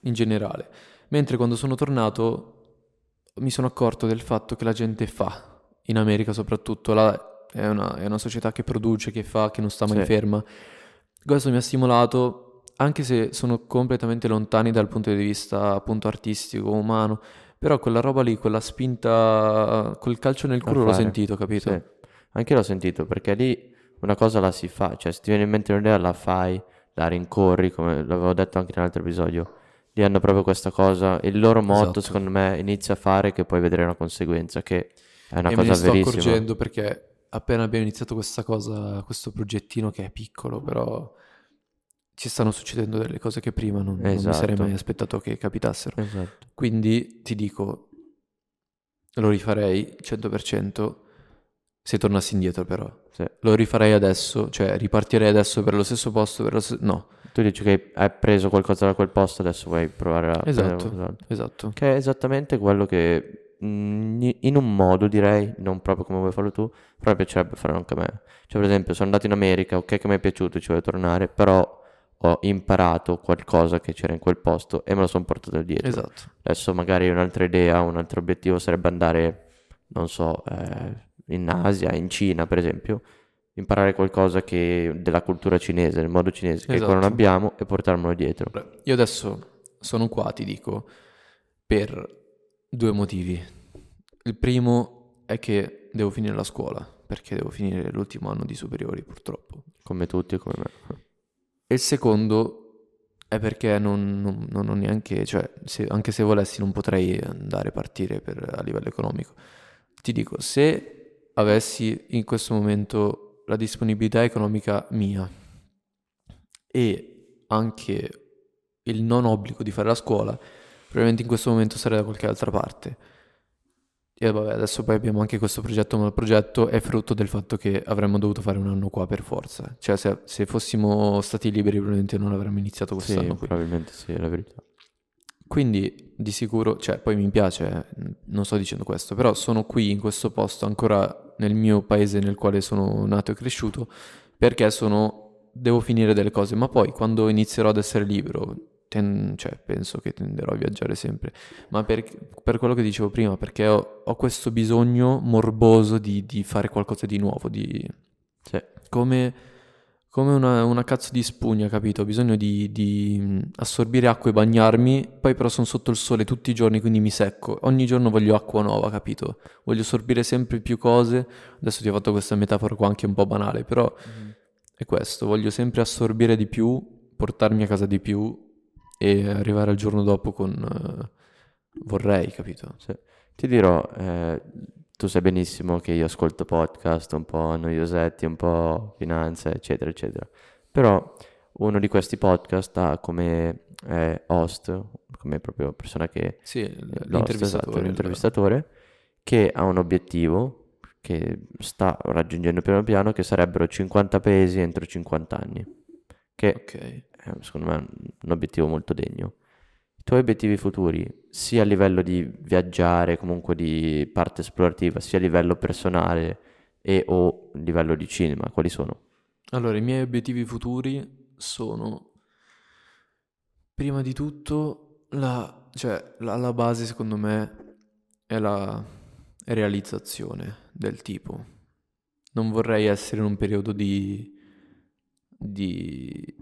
in generale, mentre quando sono tornato mi sono accorto del fatto che la gente fa, in America soprattutto, là è una, è una società che produce, che fa, che non sta mai Sì. ferma. Questo mi ha stimolato, anche se sono completamente lontani dal punto di vista appunto artistico, umano, però quella roba lì, quella spinta, quel calcio nel culo l'ho sentito, capito? Sì. Anche l'ho sentito perché lì una cosa la si fa, cioè se ti viene in mente un'idea la fai, la rincorri, come l'avevo detto anche nell'altro episodio. Lì hanno proprio questa cosa, il loro motto Esatto. secondo me inizia a fare che poi vedere una conseguenza, che è una e me cosa ne sto verissima. accorgendo perché appena abbiamo iniziato questa cosa, questo progettino che è piccolo, però ci stanno succedendo delle cose che prima non, non mi sarei Esatto. mai aspettato che capitassero. Esatto. Quindi ti dico, lo rifarei 100% se tornassi indietro però. Sì. Lo rifarei adesso, cioè ripartirei adesso per lo stesso posto, lo stesso... No, Tu dici che hai preso qualcosa da quel posto, adesso vuoi provare a Esatto. qualcos'altro. esatto. Che è esattamente quello che in un modo direi, non proprio come vuoi farlo tu, però mi piacerebbe fare anche a me. Cioè, per esempio, sono andato in America, ok che mi è piaciuto, ci voglio tornare, però ho imparato qualcosa che c'era in quel posto e me lo sono portato dietro. Esatto. Adesso magari un'altra idea, un altro obiettivo sarebbe andare, non so, eh, in Asia, in Cina, per esempio, imparare qualcosa che, della cultura cinese, del modo cinese, che ancora non Esatto. abbiamo, e portarmelo dietro. Io adesso sono qua, ti dico, per due motivi. Il primo è che devo finire la scuola, perché devo finire l'ultimo anno di superiori, purtroppo. Come tutti, come me. E il secondo è perché non, non- non ho neanche, cioè, se- anche se volessi non potrei andare a partire per- a livello economico. Ti dico, se avessi in questo momento la disponibilità economica mia e anche il non obbligo di fare la scuola, probabilmente in questo momento sarei da qualche altra parte. E vabbè, adesso poi abbiamo anche questo progetto, ma il progetto è frutto del fatto che avremmo dovuto fare un anno qua per forza. Cioè, se, se fossimo stati liberi, probabilmente non avremmo iniziato Sì, quest'anno qui. probabilmente sì, è la verità. Quindi di sicuro, cioè poi mi piace, non sto dicendo questo, però sono qui in questo posto ancora nel mio paese nel quale sono nato e cresciuto perché sono, devo finire delle cose, ma poi quando inizierò ad essere libero, ten- cioè penso che tenderò a viaggiare sempre, ma per, per quello che dicevo prima, perché ho, ho questo bisogno morboso di, di fare qualcosa di nuovo, di, Sì. come, come una, una cazzo di spugna, capito? Ho bisogno di, di, mh, assorbire acqua e bagnarmi, poi però sono sotto il sole tutti i giorni, quindi mi secco. Ogni giorno voglio acqua nuova, capito? Voglio assorbire sempre più cose. Adesso ti ho fatto questa metafora qua anche un po' banale, però è questo, voglio sempre assorbire di più, portarmi a casa di più e arrivare al giorno dopo con... eh, vorrei, capito? Sì. Ti dirò, eh, tu sai benissimo che io ascolto podcast un po' noiosetti, un po' finanza, eccetera, eccetera. Però uno di questi podcast ha come eh, host, come proprio persona che... Sì, l'host, esatto, l'intervistatore. l'intervistatore, che ha un obiettivo che sta raggiungendo piano piano, che sarebbero 50 paesi entro 50 anni. Che Ok. È, secondo me è un, obiettivo molto degno. I tuoi obiettivi futuri, sia a livello di viaggiare, comunque di parte esplorativa, sia a livello personale e o livello di cinema, quali sono? Allora, i miei obiettivi futuri sono, prima di tutto, la, cioè, la, la base secondo me è la realizzazione del tipo. Non vorrei essere in un periodo di, di,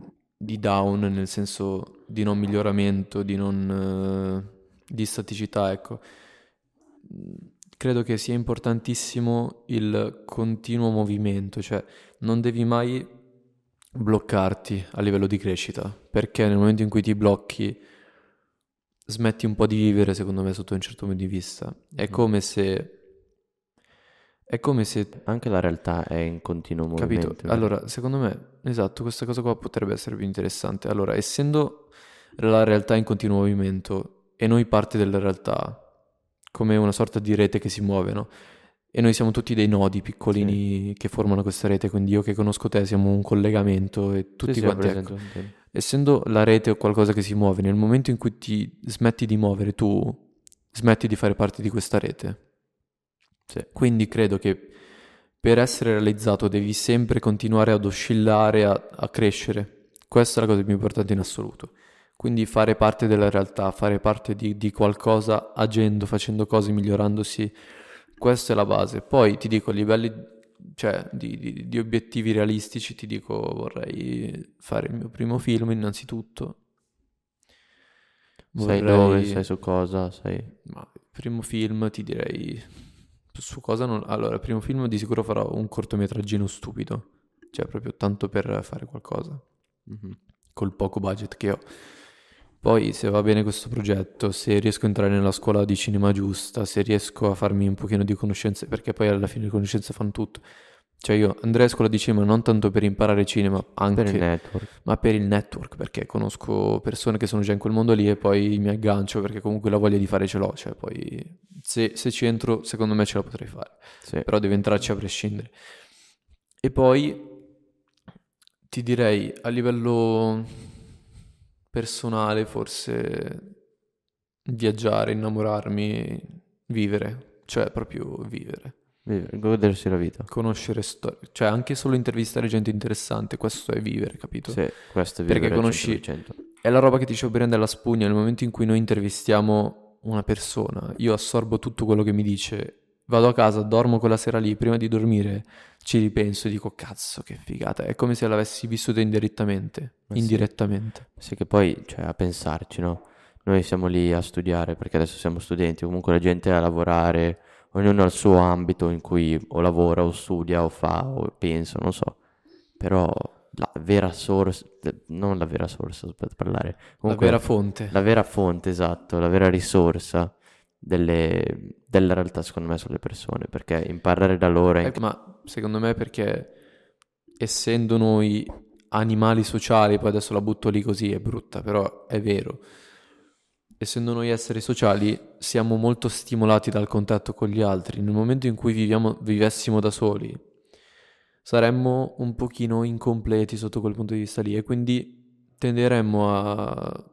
di down, nel senso di non miglioramento, di non... eh, di staticità, ecco. Credo che sia importantissimo il continuo movimento, cioè non devi mai bloccarti a livello di crescita, perché nel momento in cui ti blocchi smetti un po' di vivere, secondo me, sotto un certo punto di vista. È Mhm. come se... È come se... Anche la realtà è in continuo movimento. Capito? vero? Allora, secondo me, esatto, questa cosa qua potrebbe essere più interessante. Allora, essendo la realtà in continuo movimento e noi parte della realtà, come una sorta di rete che si muove, no? E noi siamo tutti dei nodi piccolini che formano questa rete, quindi io che conosco te siamo un collegamento e tutti Sì, sì, quanti, ecco. Essendo la rete o qualcosa che si muove, nel momento in cui ti smetti di muovere, tu smetti di fare parte di questa rete. Sì. Quindi credo che per essere realizzato devi sempre continuare ad oscillare, a, a crescere. Questa è la cosa più importante in assoluto. Quindi fare parte della realtà, fare parte di, di qualcosa agendo, facendo cose, migliorandosi, questa è la base. Poi ti dico a livelli cioè, di, di- di obiettivi realistici, ti dico vorrei fare il mio primo film innanzitutto. Sai Vorrei- dove, sai su cosa, sai... ma il primo film ti direi su cosa non... Allora, il primo film di sicuro farò un cortometraggino stupido, cioè proprio tanto per fare qualcosa, Mhm. col poco budget che ho. Poi, se va bene questo progetto, se riesco a entrare nella scuola di cinema giusta, se riesco a farmi un pochino di conoscenze, perché poi alla fine le conoscenze fanno tutto. Cioè io andrei a scuola di cinema non tanto per imparare cinema, anche Per il network. ma per il network, perché conosco persone che sono già in quel mondo lì e poi mi aggancio perché comunque la voglia di fare ce l'ho, cioè poi se, se ci entro secondo me ce la potrei fare, Sì. però devo entrarci a prescindere. E poi ti direi a livello personale forse viaggiare, innamorarmi, vivere, cioè proprio vivere, Vivere, godersi la vita. conoscere storie, cioè anche solo intervistare gente interessante, questo è vivere, capito? Sì, questo è Perché vivere al conosci- 100%. È la roba che ti dicevo prima della spugna, nel momento in cui noi intervistiamo una persona, io assorbo tutto quello che mi dice, vado a casa, dormo quella sera lì, prima di dormire ci ripenso e dico cazzo che figata, è come se l'avessi vissuta indirettamente, Ma sì. indirettamente. Sì, che poi, cioè, a pensarci, no? Noi siamo lì a studiare perché adesso siamo studenti, comunque la gente è a lavorare, ognuno ha il suo ambito in cui o lavora o studia o fa o pensa, non so. Però la vera source, non la vera source, aspetta parlare. Comunque, la vera fonte. la vera fonte, esatto, la vera risorsa delle, della realtà, secondo me, sono le persone, perché imparare da loro è... Ecco, ma secondo me perché essendo noi animali sociali, poi adesso la butto lì così, è brutta, però è vero. Essendo noi esseri sociali, siamo molto stimolati dal contatto con gli altri. Nel momento in cui viviamo, vivessimo da soli, saremmo un pochino incompleti sotto quel punto di vista lì e quindi tenderemmo a,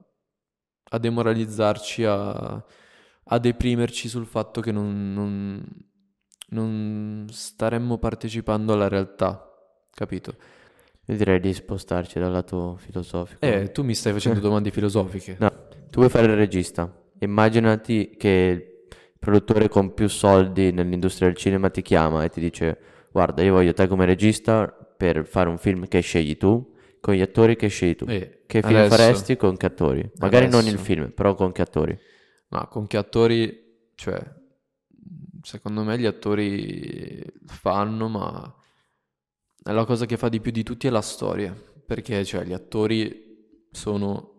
a demoralizzarci, a, a, deprimerci sul fatto che non, non, non staremmo partecipando alla realtà, capito? Io direi di spostarci dal lato filosofico. Eh, tu mi stai facendo domande filosofiche. No, tu vuoi fare il regista. Immaginati che il produttore con più soldi nell'industria del cinema ti chiama e ti dice guarda, io voglio te come regista per fare un film che scegli tu, con gli attori che scegli tu. Eh, che film adesso- faresti con che attori? Magari non il adesso- film, però con che attori. Ma con che attori, cioè, secondo me gli attori fanno, ma la cosa che fa di più di tutti è la storia, perché cioè, gli attori sono...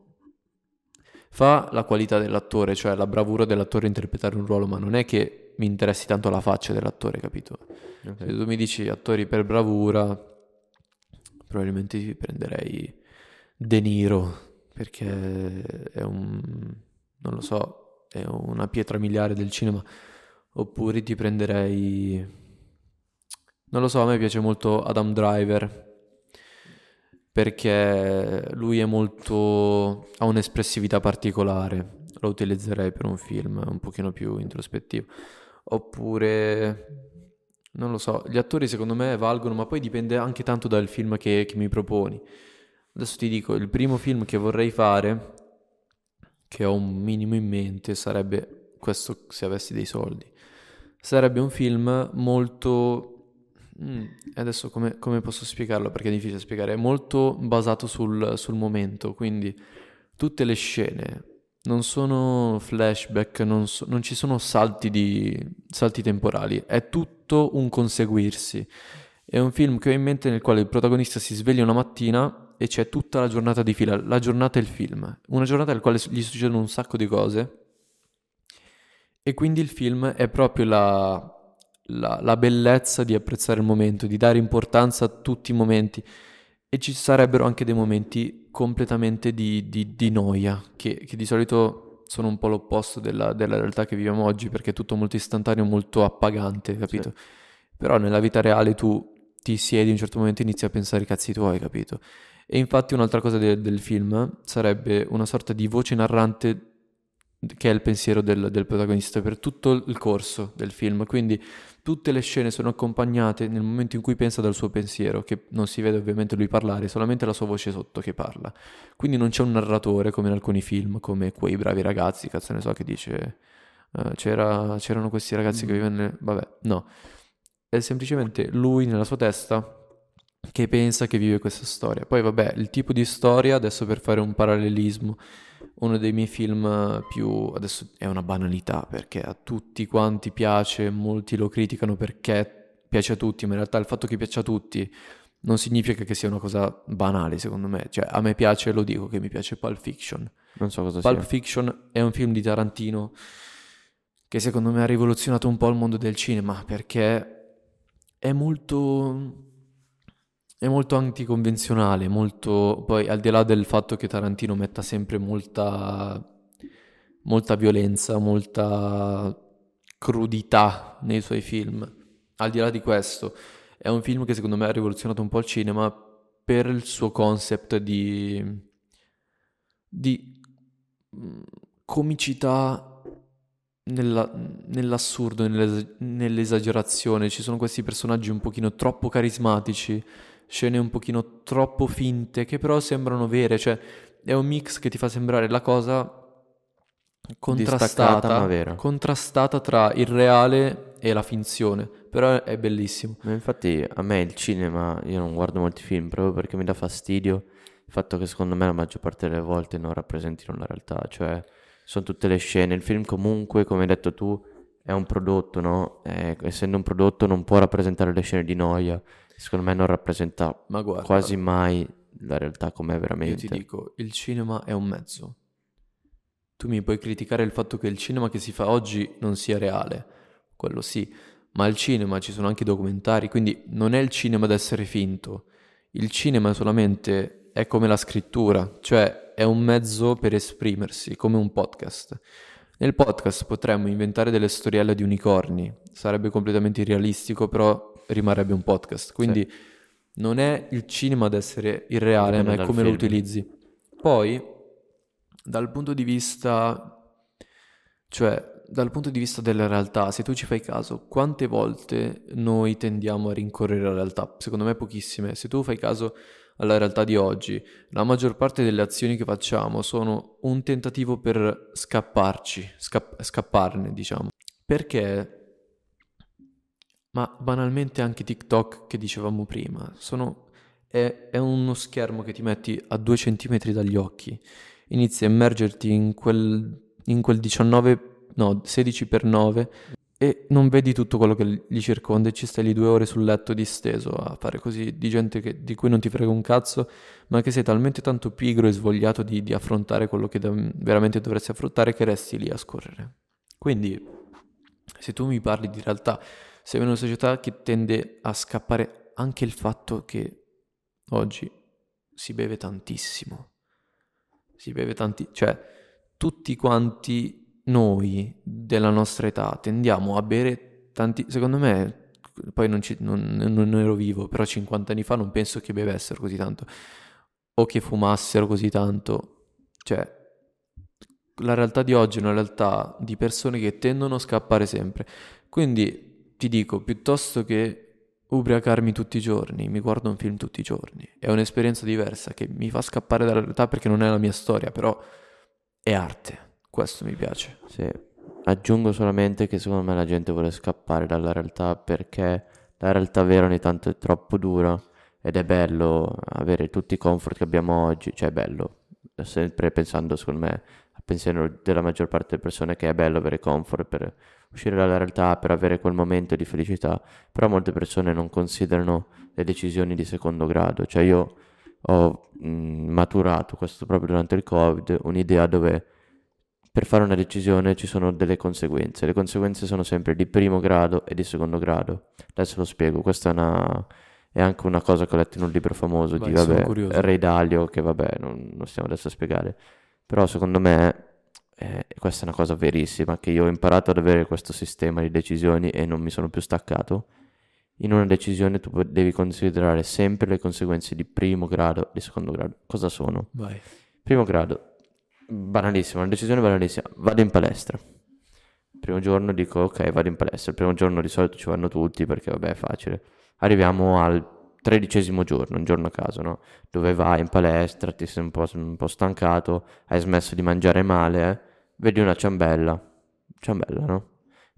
Fa la qualità dell'attore, cioè la bravura dell'attore a interpretare un ruolo, ma non è che mi interessi tanto la faccia dell'attore, capito? Se tu mi dici attori per bravura, probabilmente ti prenderei De Niro, perché è un, non lo so, è una pietra miliare del cinema. Oppure ti prenderei, non lo so, a me piace molto Adam Driver, perché lui è molto, ha un'espressività particolare, lo utilizzerei per un film un pochino più introspettivo. Oppure, non lo so, gli attori secondo me valgono, ma poi dipende anche tanto dal film che, che mi proponi. Adesso ti dico, il primo film che vorrei fare, che ho un minimo in mente, sarebbe questo se avessi dei soldi. Sarebbe un film molto... mm, adesso come, come posso spiegarlo? Perché è difficile spiegare. È molto basato sul, sul momento, quindi tutte le scene non sono flashback, non, so- non ci sono salti, di, salti temporali, è tutto un conseguirsi. È un film che ho in mente nel quale il protagonista si sveglia una mattina e c'è tutta la giornata di fila. La giornata è il film. Una giornata nel quale gli succedono un sacco di cose. E quindi il film è proprio la, la- la bellezza di apprezzare il momento, di dare importanza a tutti i momenti. E ci sarebbero anche dei momenti completamente di, di- di noia, che, che di solito sono un po' l'opposto della, della realtà che viviamo oggi, perché è tutto molto istantaneo, molto appagante, capito? Però nella vita reale tu ti siedi a un certo momento e inizi a pensare ai cazzi tuoi, capito? E infatti un'altra cosa de- del film sarebbe una sorta di voce narrante che è il pensiero del, del protagonista per tutto il corso del film. Quindi tutte le scene sono accompagnate nel momento in cui pensa dal suo pensiero, che non si vede ovviamente lui parlare, solamente la sua voce sotto che parla. Quindi non c'è un narratore come in alcuni film, come quei bravi ragazzi, cazzo ne so, che dice eh, c'era- c'erano questi ragazzi che vivevano... nel-" Vabbè, no. È semplicemente lui nella sua testa che pensa che vive questa storia. Poi vabbè, il tipo di storia, adesso per fare un parallelismo, uno dei miei film più... adesso è una banalità perché a tutti quanti piace, molti lo criticano perché piace a tutti, ma in realtà il fatto che piaccia a tutti non significa che sia una cosa banale, secondo me. Cioè, a me piace, lo dico, che mi piace Pulp Fiction. Non so cosa Pulp sia. Fiction è un film di Tarantino che secondo me ha rivoluzionato un po' il mondo del cinema perché è molto è molto anticonvenzionale, molto poi al di là del fatto che Tarantino metta sempre molta molta violenza, molta crudità nei suoi film. Al di là di questo, è un film che secondo me ha rivoluzionato un po' il cinema per il suo concept di di mm, comicità nella- nell'assurdo, nell'es- nell'esagerazione. Ci sono questi personaggi un pochino troppo carismatici, scene un pochino troppo finte, che però sembrano vere. Cioè, è un mix che ti fa sembrare la cosa contrastata, contrastata tra il reale e la finzione. Però è bellissimo. Ma infatti a me il cinema, io non guardo molti film proprio perché mi dà fastidio il fatto che secondo me la maggior parte delle volte non rappresentino la realtà, cioè sono tutte le scene, il film comunque, come hai detto tu, è un prodotto, no? Eh, essendo un prodotto non può rappresentare le scene di noia, secondo me non rappresenta Ma guarda, quasi mai la realtà com'è Io veramente. ti dico, il cinema è un mezzo. Tu mi puoi criticare il fatto che il cinema che si fa oggi non sia reale, quello sì, ma al cinema ci sono anche i documentari, quindi non è il cinema ad essere finto. Il cinema solamente è come la scrittura, cioè è un mezzo per esprimersi, come un podcast. Nel podcast potremmo inventare delle storielle di unicorni, sarebbe completamente irrealistico, però rimarrebbe un podcast. Quindi sì. non è il cinema ad essere irreale, ma è come film. lo utilizzi. Poi, dal punto di vista, cioè dal punto di vista della realtà, se tu ci fai caso, quante volte noi tendiamo a rincorrere la realtà? Secondo me pochissime. Se tu fai caso alla realtà di oggi, la maggior parte delle azioni che facciamo sono un tentativo per scapparci, scapp- scapparne, diciamo. Perché ma banalmente anche TikTok che dicevamo prima, sono, è, è, uno schermo che ti metti a due centimetri dagli occhi, inizi a immergerti in quel, in quel 19 no, 16 per 9 e non vedi tutto quello che li circonda e ci stai lì due ore sul letto disteso a fare così di gente che, di cui non ti frega un cazzo, ma che sei talmente tanto pigro e svogliato di, di affrontare quello che da, veramente dovresti affrontare che resti lì a scorrere. Quindi, se tu mi parli di realtà, sei in una società che tende a scappare anche il fatto che oggi si beve tantissimo. Si beve tanti, cioè tutti quanti noi della nostra età tendiamo a bere tanti, secondo me, poi non, ci, non, non, ero vivo, però 50 anni fa non penso che bevessero così tanto o che fumassero così tanto. Cioè, la realtà di oggi è una realtà di persone che tendono a scappare sempre. Quindi ti dico, piuttosto che ubriacarmi tutti i giorni, mi guardo un film tutti i giorni. È un'esperienza diversa che mi fa scappare dalla realtà perché non è la mia storia, però è arte. Questo mi piace. Sì. Aggiungo solamente che secondo me la gente vuole scappare dalla realtà perché la realtà vera ogni tanto è troppo dura ed è bello avere tutti i comfort che abbiamo oggi, cioè è bello, sempre pensando secondo me pensiero della maggior parte delle persone che è bello avere comfort per uscire dalla realtà, per avere quel momento di felicità, però molte persone non considerano le decisioni di secondo grado, cioè io ho mh, maturato questo proprio durante il Covid, un'idea dove per fare una decisione ci sono delle conseguenze. Le conseguenze sono sempre di primo grado e di secondo grado. Adesso lo spiego. Questa è, una, è anche una cosa che ho letto in un libro famoso Vai, di vabbè, Re Dalio, che vabbè, non, non, stiamo adesso a spiegare. Però secondo me eh, questa è una cosa verissima, che io ho imparato ad avere questo sistema di decisioni e non mi sono più staccato. In una decisione tu devi considerare sempre le conseguenze di primo grado e di secondo grado. Cosa sono? Vai. Primo grado, banalissima, una decisione banalissima. Vado in palestra. Il primo giorno dico ok, vado in palestra. Il primo giorno di solito ci vanno tutti perché vabbè è facile. Arriviamo al tredicesimo giorno, un giorno a caso, no? Dove vai in palestra, ti sei un po', un po stancato, hai smesso di mangiare male, eh? vedi una ciambella. Ciambella, no?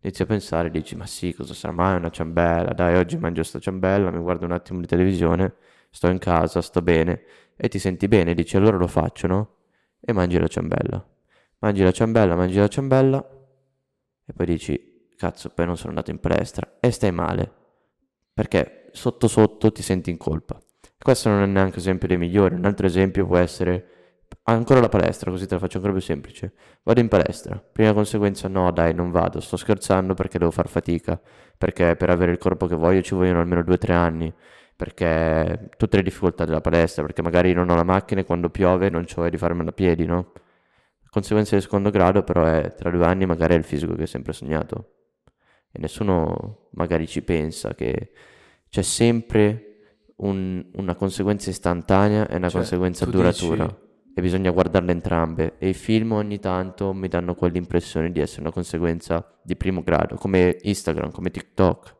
Inizi a pensare, dici, ma sì, cosa sarà mai una ciambella? Dai, oggi mangio sta ciambella, mi guardo un attimo di televisione, sto in casa, sto bene, e ti senti bene, dici, allora lo faccio, no? e mangi la ciambella. Mangi la ciambella, mangi la ciambella e poi dici, cazzo, poi non sono andato in palestra e stai male perché sotto sotto ti senti in colpa. Questo non è neanche esempio dei migliori. Un altro esempio può essere ancora la palestra, così te la faccio ancora più semplice. Vado in palestra. Prima conseguenza, no, dai, non vado. Sto scherzando perché devo far fatica. Perché per avere il corpo che voglio ci vogliono almeno 2-3 anni perché tutte le difficoltà della palestra, perché magari non ho la macchina e quando piove non c'ho di farmela a piedi, no? Conseguenza di secondo grado però è tra due anni magari è il fisico che ho sempre sognato e nessuno magari ci pensa che c'è sempre un, una conseguenza istantanea e una cioè, conseguenza duratura dici... e bisogna guardarle entrambe. E i film ogni tanto mi danno quell'impressione di essere una conseguenza di primo grado come Instagram, come TikTok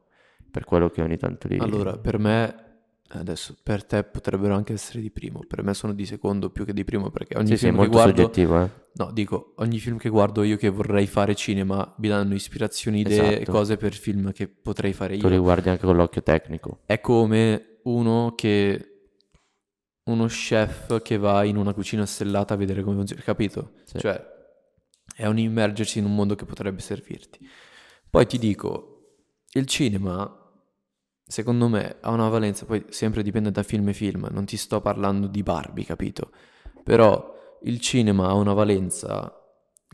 per quello che ogni tanto li... Allora, per me Adesso per te potrebbero anche essere di primo, per me sono di secondo più che di primo perché ogni sì, film sì, che guardo... soggettivo, eh. No, dico, ogni film che guardo io che vorrei fare cinema mi danno ispirazioni, idee e esatto. cose per film che potrei fare io. Tu li guardi anche con l'occhio tecnico. È come uno che... uno chef che va in una cucina stellata a vedere come funziona, capito? Sì. Cioè, è un immergersi in un mondo che potrebbe servirti. Poi ti dico, il cinema secondo me ha una valenza, poi sempre dipende da film e film, non ti sto parlando di Barbie, capito? Però il cinema ha una valenza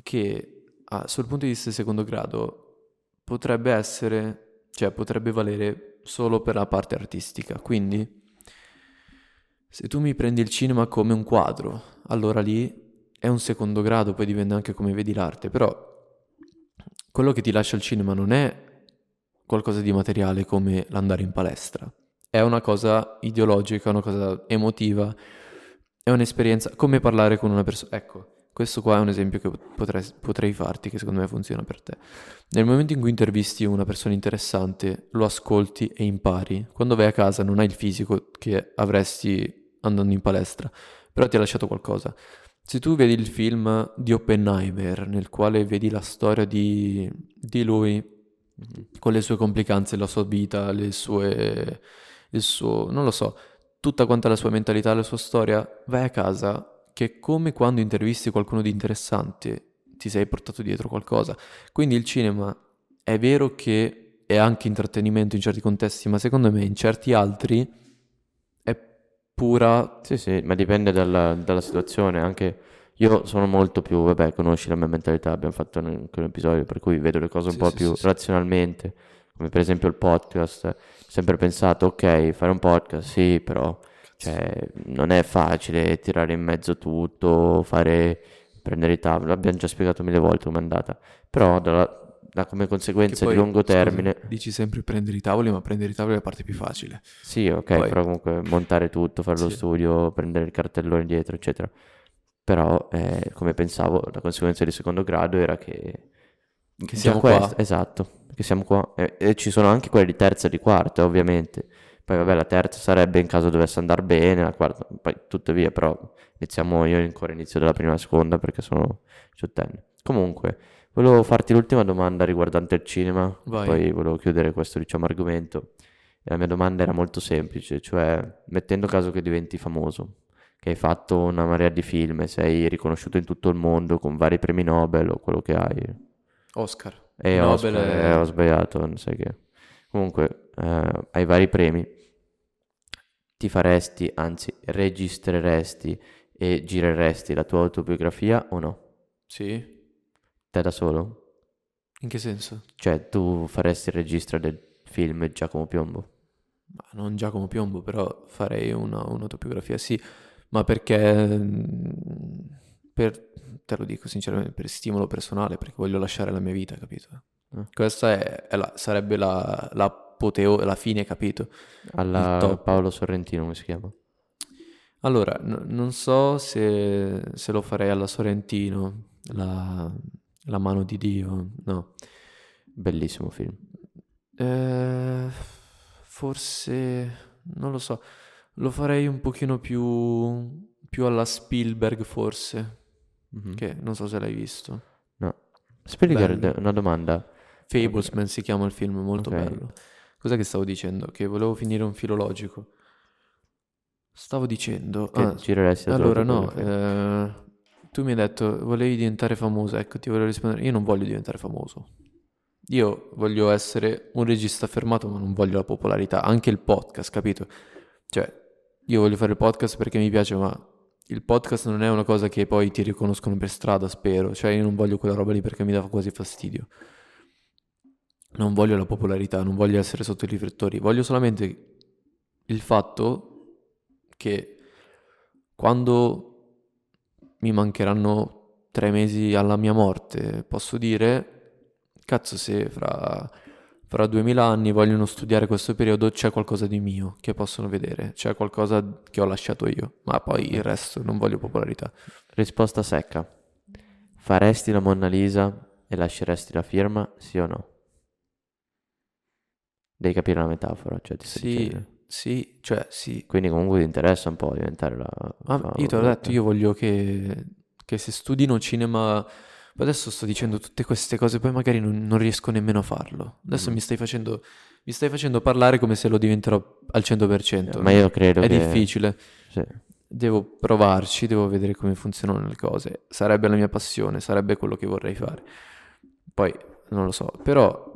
che ah, sul punto di vista di secondo grado potrebbe essere, cioè potrebbe valere solo per la parte artistica, quindi se tu mi prendi il cinema come un quadro, allora lì è un secondo grado, poi dipende anche come vedi l'arte, però quello che ti lascia il cinema non è qualcosa di materiale come l'andare in palestra, è una cosa ideologica, una cosa emotiva, è un'esperienza come parlare con una persona. Ecco, questo qua è un esempio che potrei, potrei, farti, che secondo me funziona per te. Nel momento in cui intervisti una persona interessante, lo ascolti e impari. Quando vai a casa non hai il fisico che avresti andando in palestra, però ti ha lasciato qualcosa. Se tu vedi il film di Oppenheimer, nel quale vedi la storia di, di lui con le sue complicanze, la sua vita, le sue, il suo, non lo so, tutta quanta la sua mentalità, la sua storia, vai a casa che come quando intervisti qualcuno di interessante ti sei portato dietro qualcosa. Quindi il cinema è vero che è anche intrattenimento in certi contesti, ma secondo me in certi altri è pura... Sì, sì, ma dipende dalla, dalla situazione, anche... Io sono molto più, vabbè, conosci la mia mentalità, abbiamo fatto anche un episodio per cui vedo le cose un Sì, po' sì, più sì, razionalmente, come per esempio il podcast. Ho sempre pensato, ok, fare un podcast, sì, però cioè, non è facile tirare in mezzo tutto, fare, prendere i tavoli, l'abbiamo già spiegato mille volte come è andata, però dalla- da come conseguenza poi, di lungo scusa, termine, dici sempre prendere i tavoli, ma prendere i tavoli è la parte più facile. sì, ok, Poi, però comunque montare tutto, fare lo studio, prendere il cartellone dietro, eccetera. Però, eh, come pensavo, la conseguenza di secondo grado era che che siamo qua. esatto, che siamo qua. E, e ci sono anche quelle di terza e di quarta, ovviamente. Poi vabbè, la terza sarebbe in caso dovesse andare bene, la quarta, poi tuttavia, però iniziamo, io ancora inizio dalla prima e seconda perché sono diciottenne. Comunque, volevo farti l'ultima domanda riguardante il cinema, Vai. poi volevo chiudere questo, diciamo, argomento. E la mia domanda era molto semplice, cioè, mettendo caso che diventi famoso, che hai fatto una marea di film, sei riconosciuto in tutto il mondo con vari premi Nobel o quello che hai, Oscar. e Nobel Oscar, eh, è... ho sbagliato, non sai che. Comunque, eh, hai vari premi, ti faresti, anzi, registreresti e gireresti la tua autobiografia o no? Sì? Te da solo? In che senso? Cioè, tu faresti il registro del film Giacomo Piombo? Ma non Giacomo Piombo, però farei una, un'autobiografia, sì, ma perché, mm, per, te lo dico sinceramente, per stimolo personale, perché voglio lasciare la mia vita, capito? Eh. Questa è, è la- sarebbe la, l'apoteo, la fine, capito? Alla. Paolo Sorrentino, come si chiama? Allora, n- non so se, se lo farei alla Sorrentino, la, la mano di Dio, no. Bellissimo film. Eh, forse, non lo so, lo farei un pochino più, più alla Spielberg, forse, Mhm. che non so se l'hai visto. No. Spielberg, Bello. una domanda. Fablesman si chiama il film, molto Ok. bello. Cos'è che stavo dicendo? Che volevo finire un filologico. Stavo dicendo... Che ah, gireresti allora no, eh, tu mi hai detto volevi diventare famoso, ecco ti volevo rispondere, io non voglio diventare famoso. Io voglio essere un regista affermato, ma non voglio la popolarità, anche il podcast, capito? Cioè, io voglio fare il podcast perché mi piace, ma il podcast non è una cosa che poi ti riconoscono per strada, spero. Cioè, io non voglio quella roba lì perché mi dà quasi fastidio. Non voglio la popolarità, non voglio essere sotto i riflettori, voglio solamente il fatto che quando mi mancheranno tre mesi alla mia morte, posso dire, cazzo, se fra, fra duemila anni vogliono studiare questo periodo, c'è qualcosa di mio che possono vedere, c'è qualcosa che ho lasciato io, ma poi il resto non voglio popolarità. Risposta secca. Faresti la Monna Lisa e lasceresti la firma, sì o no? Devi capire la metafora, cioè ti Sì, dicendo. sì, cioè sì. Quindi comunque ti interessa un po' diventare la... Ma la- io te l'ho detto, io voglio che, che se studino cinema... Adesso sto dicendo tutte queste cose, poi magari non, non riesco nemmeno a farlo. Adesso Mm. mi stai facendo, mi stai facendo parlare come se lo diventerò al 100%. Ma io credo È che... difficile. sì. Devo provarci, devo vedere come funzionano le cose. Sarebbe la mia passione, sarebbe quello che vorrei fare. Poi non lo so, però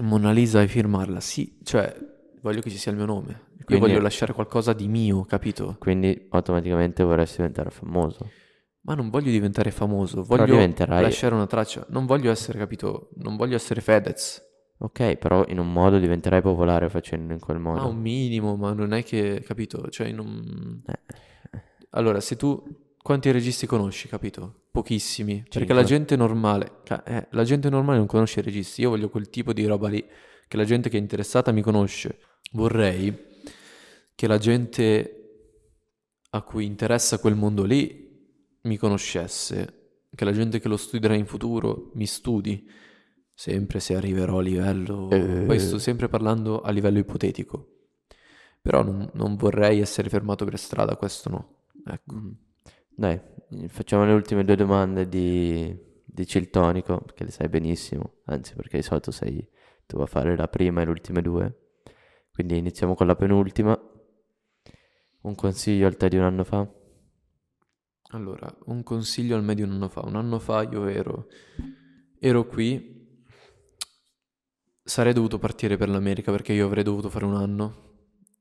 Mona Lisa e firmarla, sì, cioè voglio che ci sia il mio nome. Io Quindi- voglio lasciare qualcosa di mio, capito? Quindi automaticamente vorresti diventare famoso. Ma non voglio diventare famoso, voglio lasciare una traccia. Non voglio essere, capito? Non voglio essere Fedez. Ok, però in un modo diventerai popolare facendo in quel modo. Ma un minimo, ma non è che, capito? Cioè, non... Eh, Allora, se tu... Quanti registi conosci, capito? Pochissimi. Perché Cinque. la gente normale... ca- eh, la gente normale non conosce i registi. Io voglio quel tipo di roba lì. Che la gente che è interessata mi conosce. Vorrei che la gente a cui interessa quel mondo lì mi conoscesse. Che la gente che lo studierà in futuro mi studi. Sempre se arriverò a livello... Eh. Poi sto sempre parlando a livello ipotetico. Però non, non vorrei essere fermato per strada, questo no. Ecco. Mm. Dai, facciamo le ultime due domande di, di Ciltonico, che le sai benissimo, anzi perché di solito sei tu a fare la prima e le ultime due. Quindi iniziamo con la penultima. Un consiglio al te di un anno fa? Allora, un consiglio al me di un anno fa. Un anno fa io ero, ero qui, sarei dovuto partire per l'America perché io avrei dovuto fare un anno.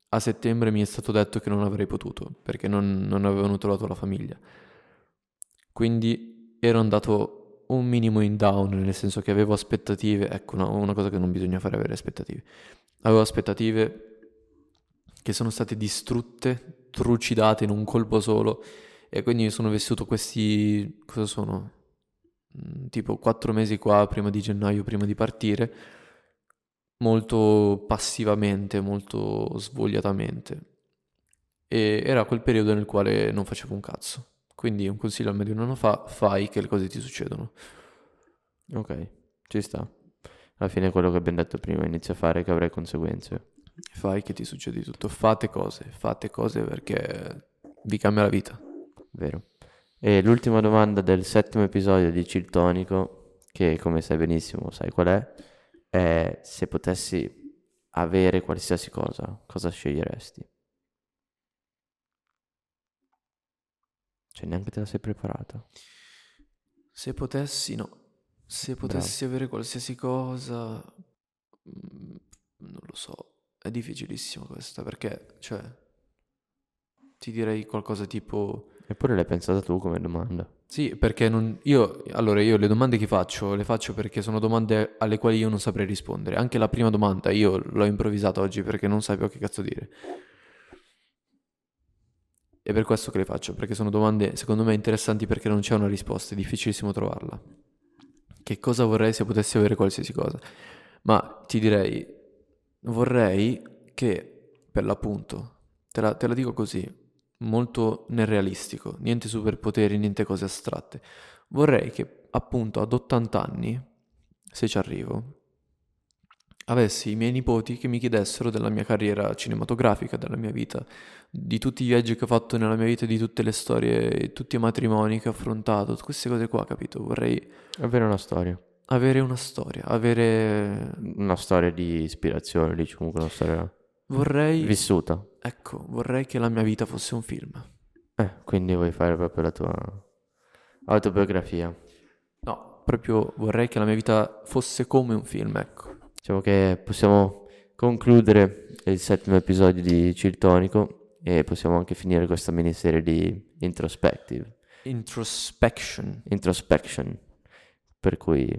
A settembre mi è stato detto che non avrei potuto perché non, non avevano trovato la famiglia. Quindi ero andato un minimo in down, nel senso che avevo aspettative. Ecco, una, una cosa che non bisogna fare avere aspettative. Avevo aspettative che sono state distrutte, trucidate in un colpo solo. E quindi sono vissuto questi, cosa sono? Mm, Tipo quattro mesi qua, prima di gennaio, prima di partire, molto passivamente, molto svogliatamente. E era quel periodo nel quale non facevo un cazzo. Quindi un consiglio al me di un anno fa, fai che le cose ti succedono. Ok, ci sta. Alla fine quello che abbiamo detto prima, inizia a fare che avrai conseguenze. Fai che ti succede tutto. Fate cose, fate cose perché vi cambia la vita. Vero. E l'ultima domanda del settimo episodio di Ciltonico, che come sai benissimo sai qual è, è se potessi avere qualsiasi cosa, cosa sceglieresti? Cioè neanche te la sei preparata. Se potessi, no. Se potessi avere qualsiasi cosa, mm, non lo so. È difficilissimo questa perché, cioè, ti direi qualcosa tipo... Eppure l'hai pensata tu come domanda. Sì, perché non... Io, allora, io le domande che faccio, le faccio perché sono domande alle quali io non saprei rispondere. Anche la prima domanda io l'ho improvvisata oggi perché non sapevo che cazzo dire. È per questo che le faccio, perché sono domande secondo me interessanti perché non c'è una risposta, è difficilissimo trovarla. Che cosa vorrei se potessi avere qualsiasi cosa? Ma ti direi, vorrei che, per l'appunto, te la, te la dico così, molto nel realistico, niente superpoteri, niente cose astratte. Vorrei che, appunto, ad 80 anni, se ci arrivo, avessi i miei nipoti che mi chiedessero della mia carriera cinematografica, della mia vita, di tutti i viaggi che ho fatto nella mia vita, di tutte le storie, tutti i matrimoni che ho affrontato, queste cose qua, capito? Vorrei Avere una storia. avere una storia, avere... Una storia di ispirazione, dici comunque una storia Vorrei... vissuta. Ecco, vorrei che la mia vita fosse un film. Eh, quindi vuoi fare proprio la tua autobiografia. No, proprio vorrei che la mia vita fosse come un film, ecco. Diciamo che possiamo concludere il settimo episodio di Ciltonico e possiamo anche finire questa miniserie di introspective, Introspection. introspection. Per cui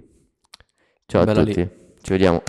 ciao Bella a lì. tutti, ci vediamo.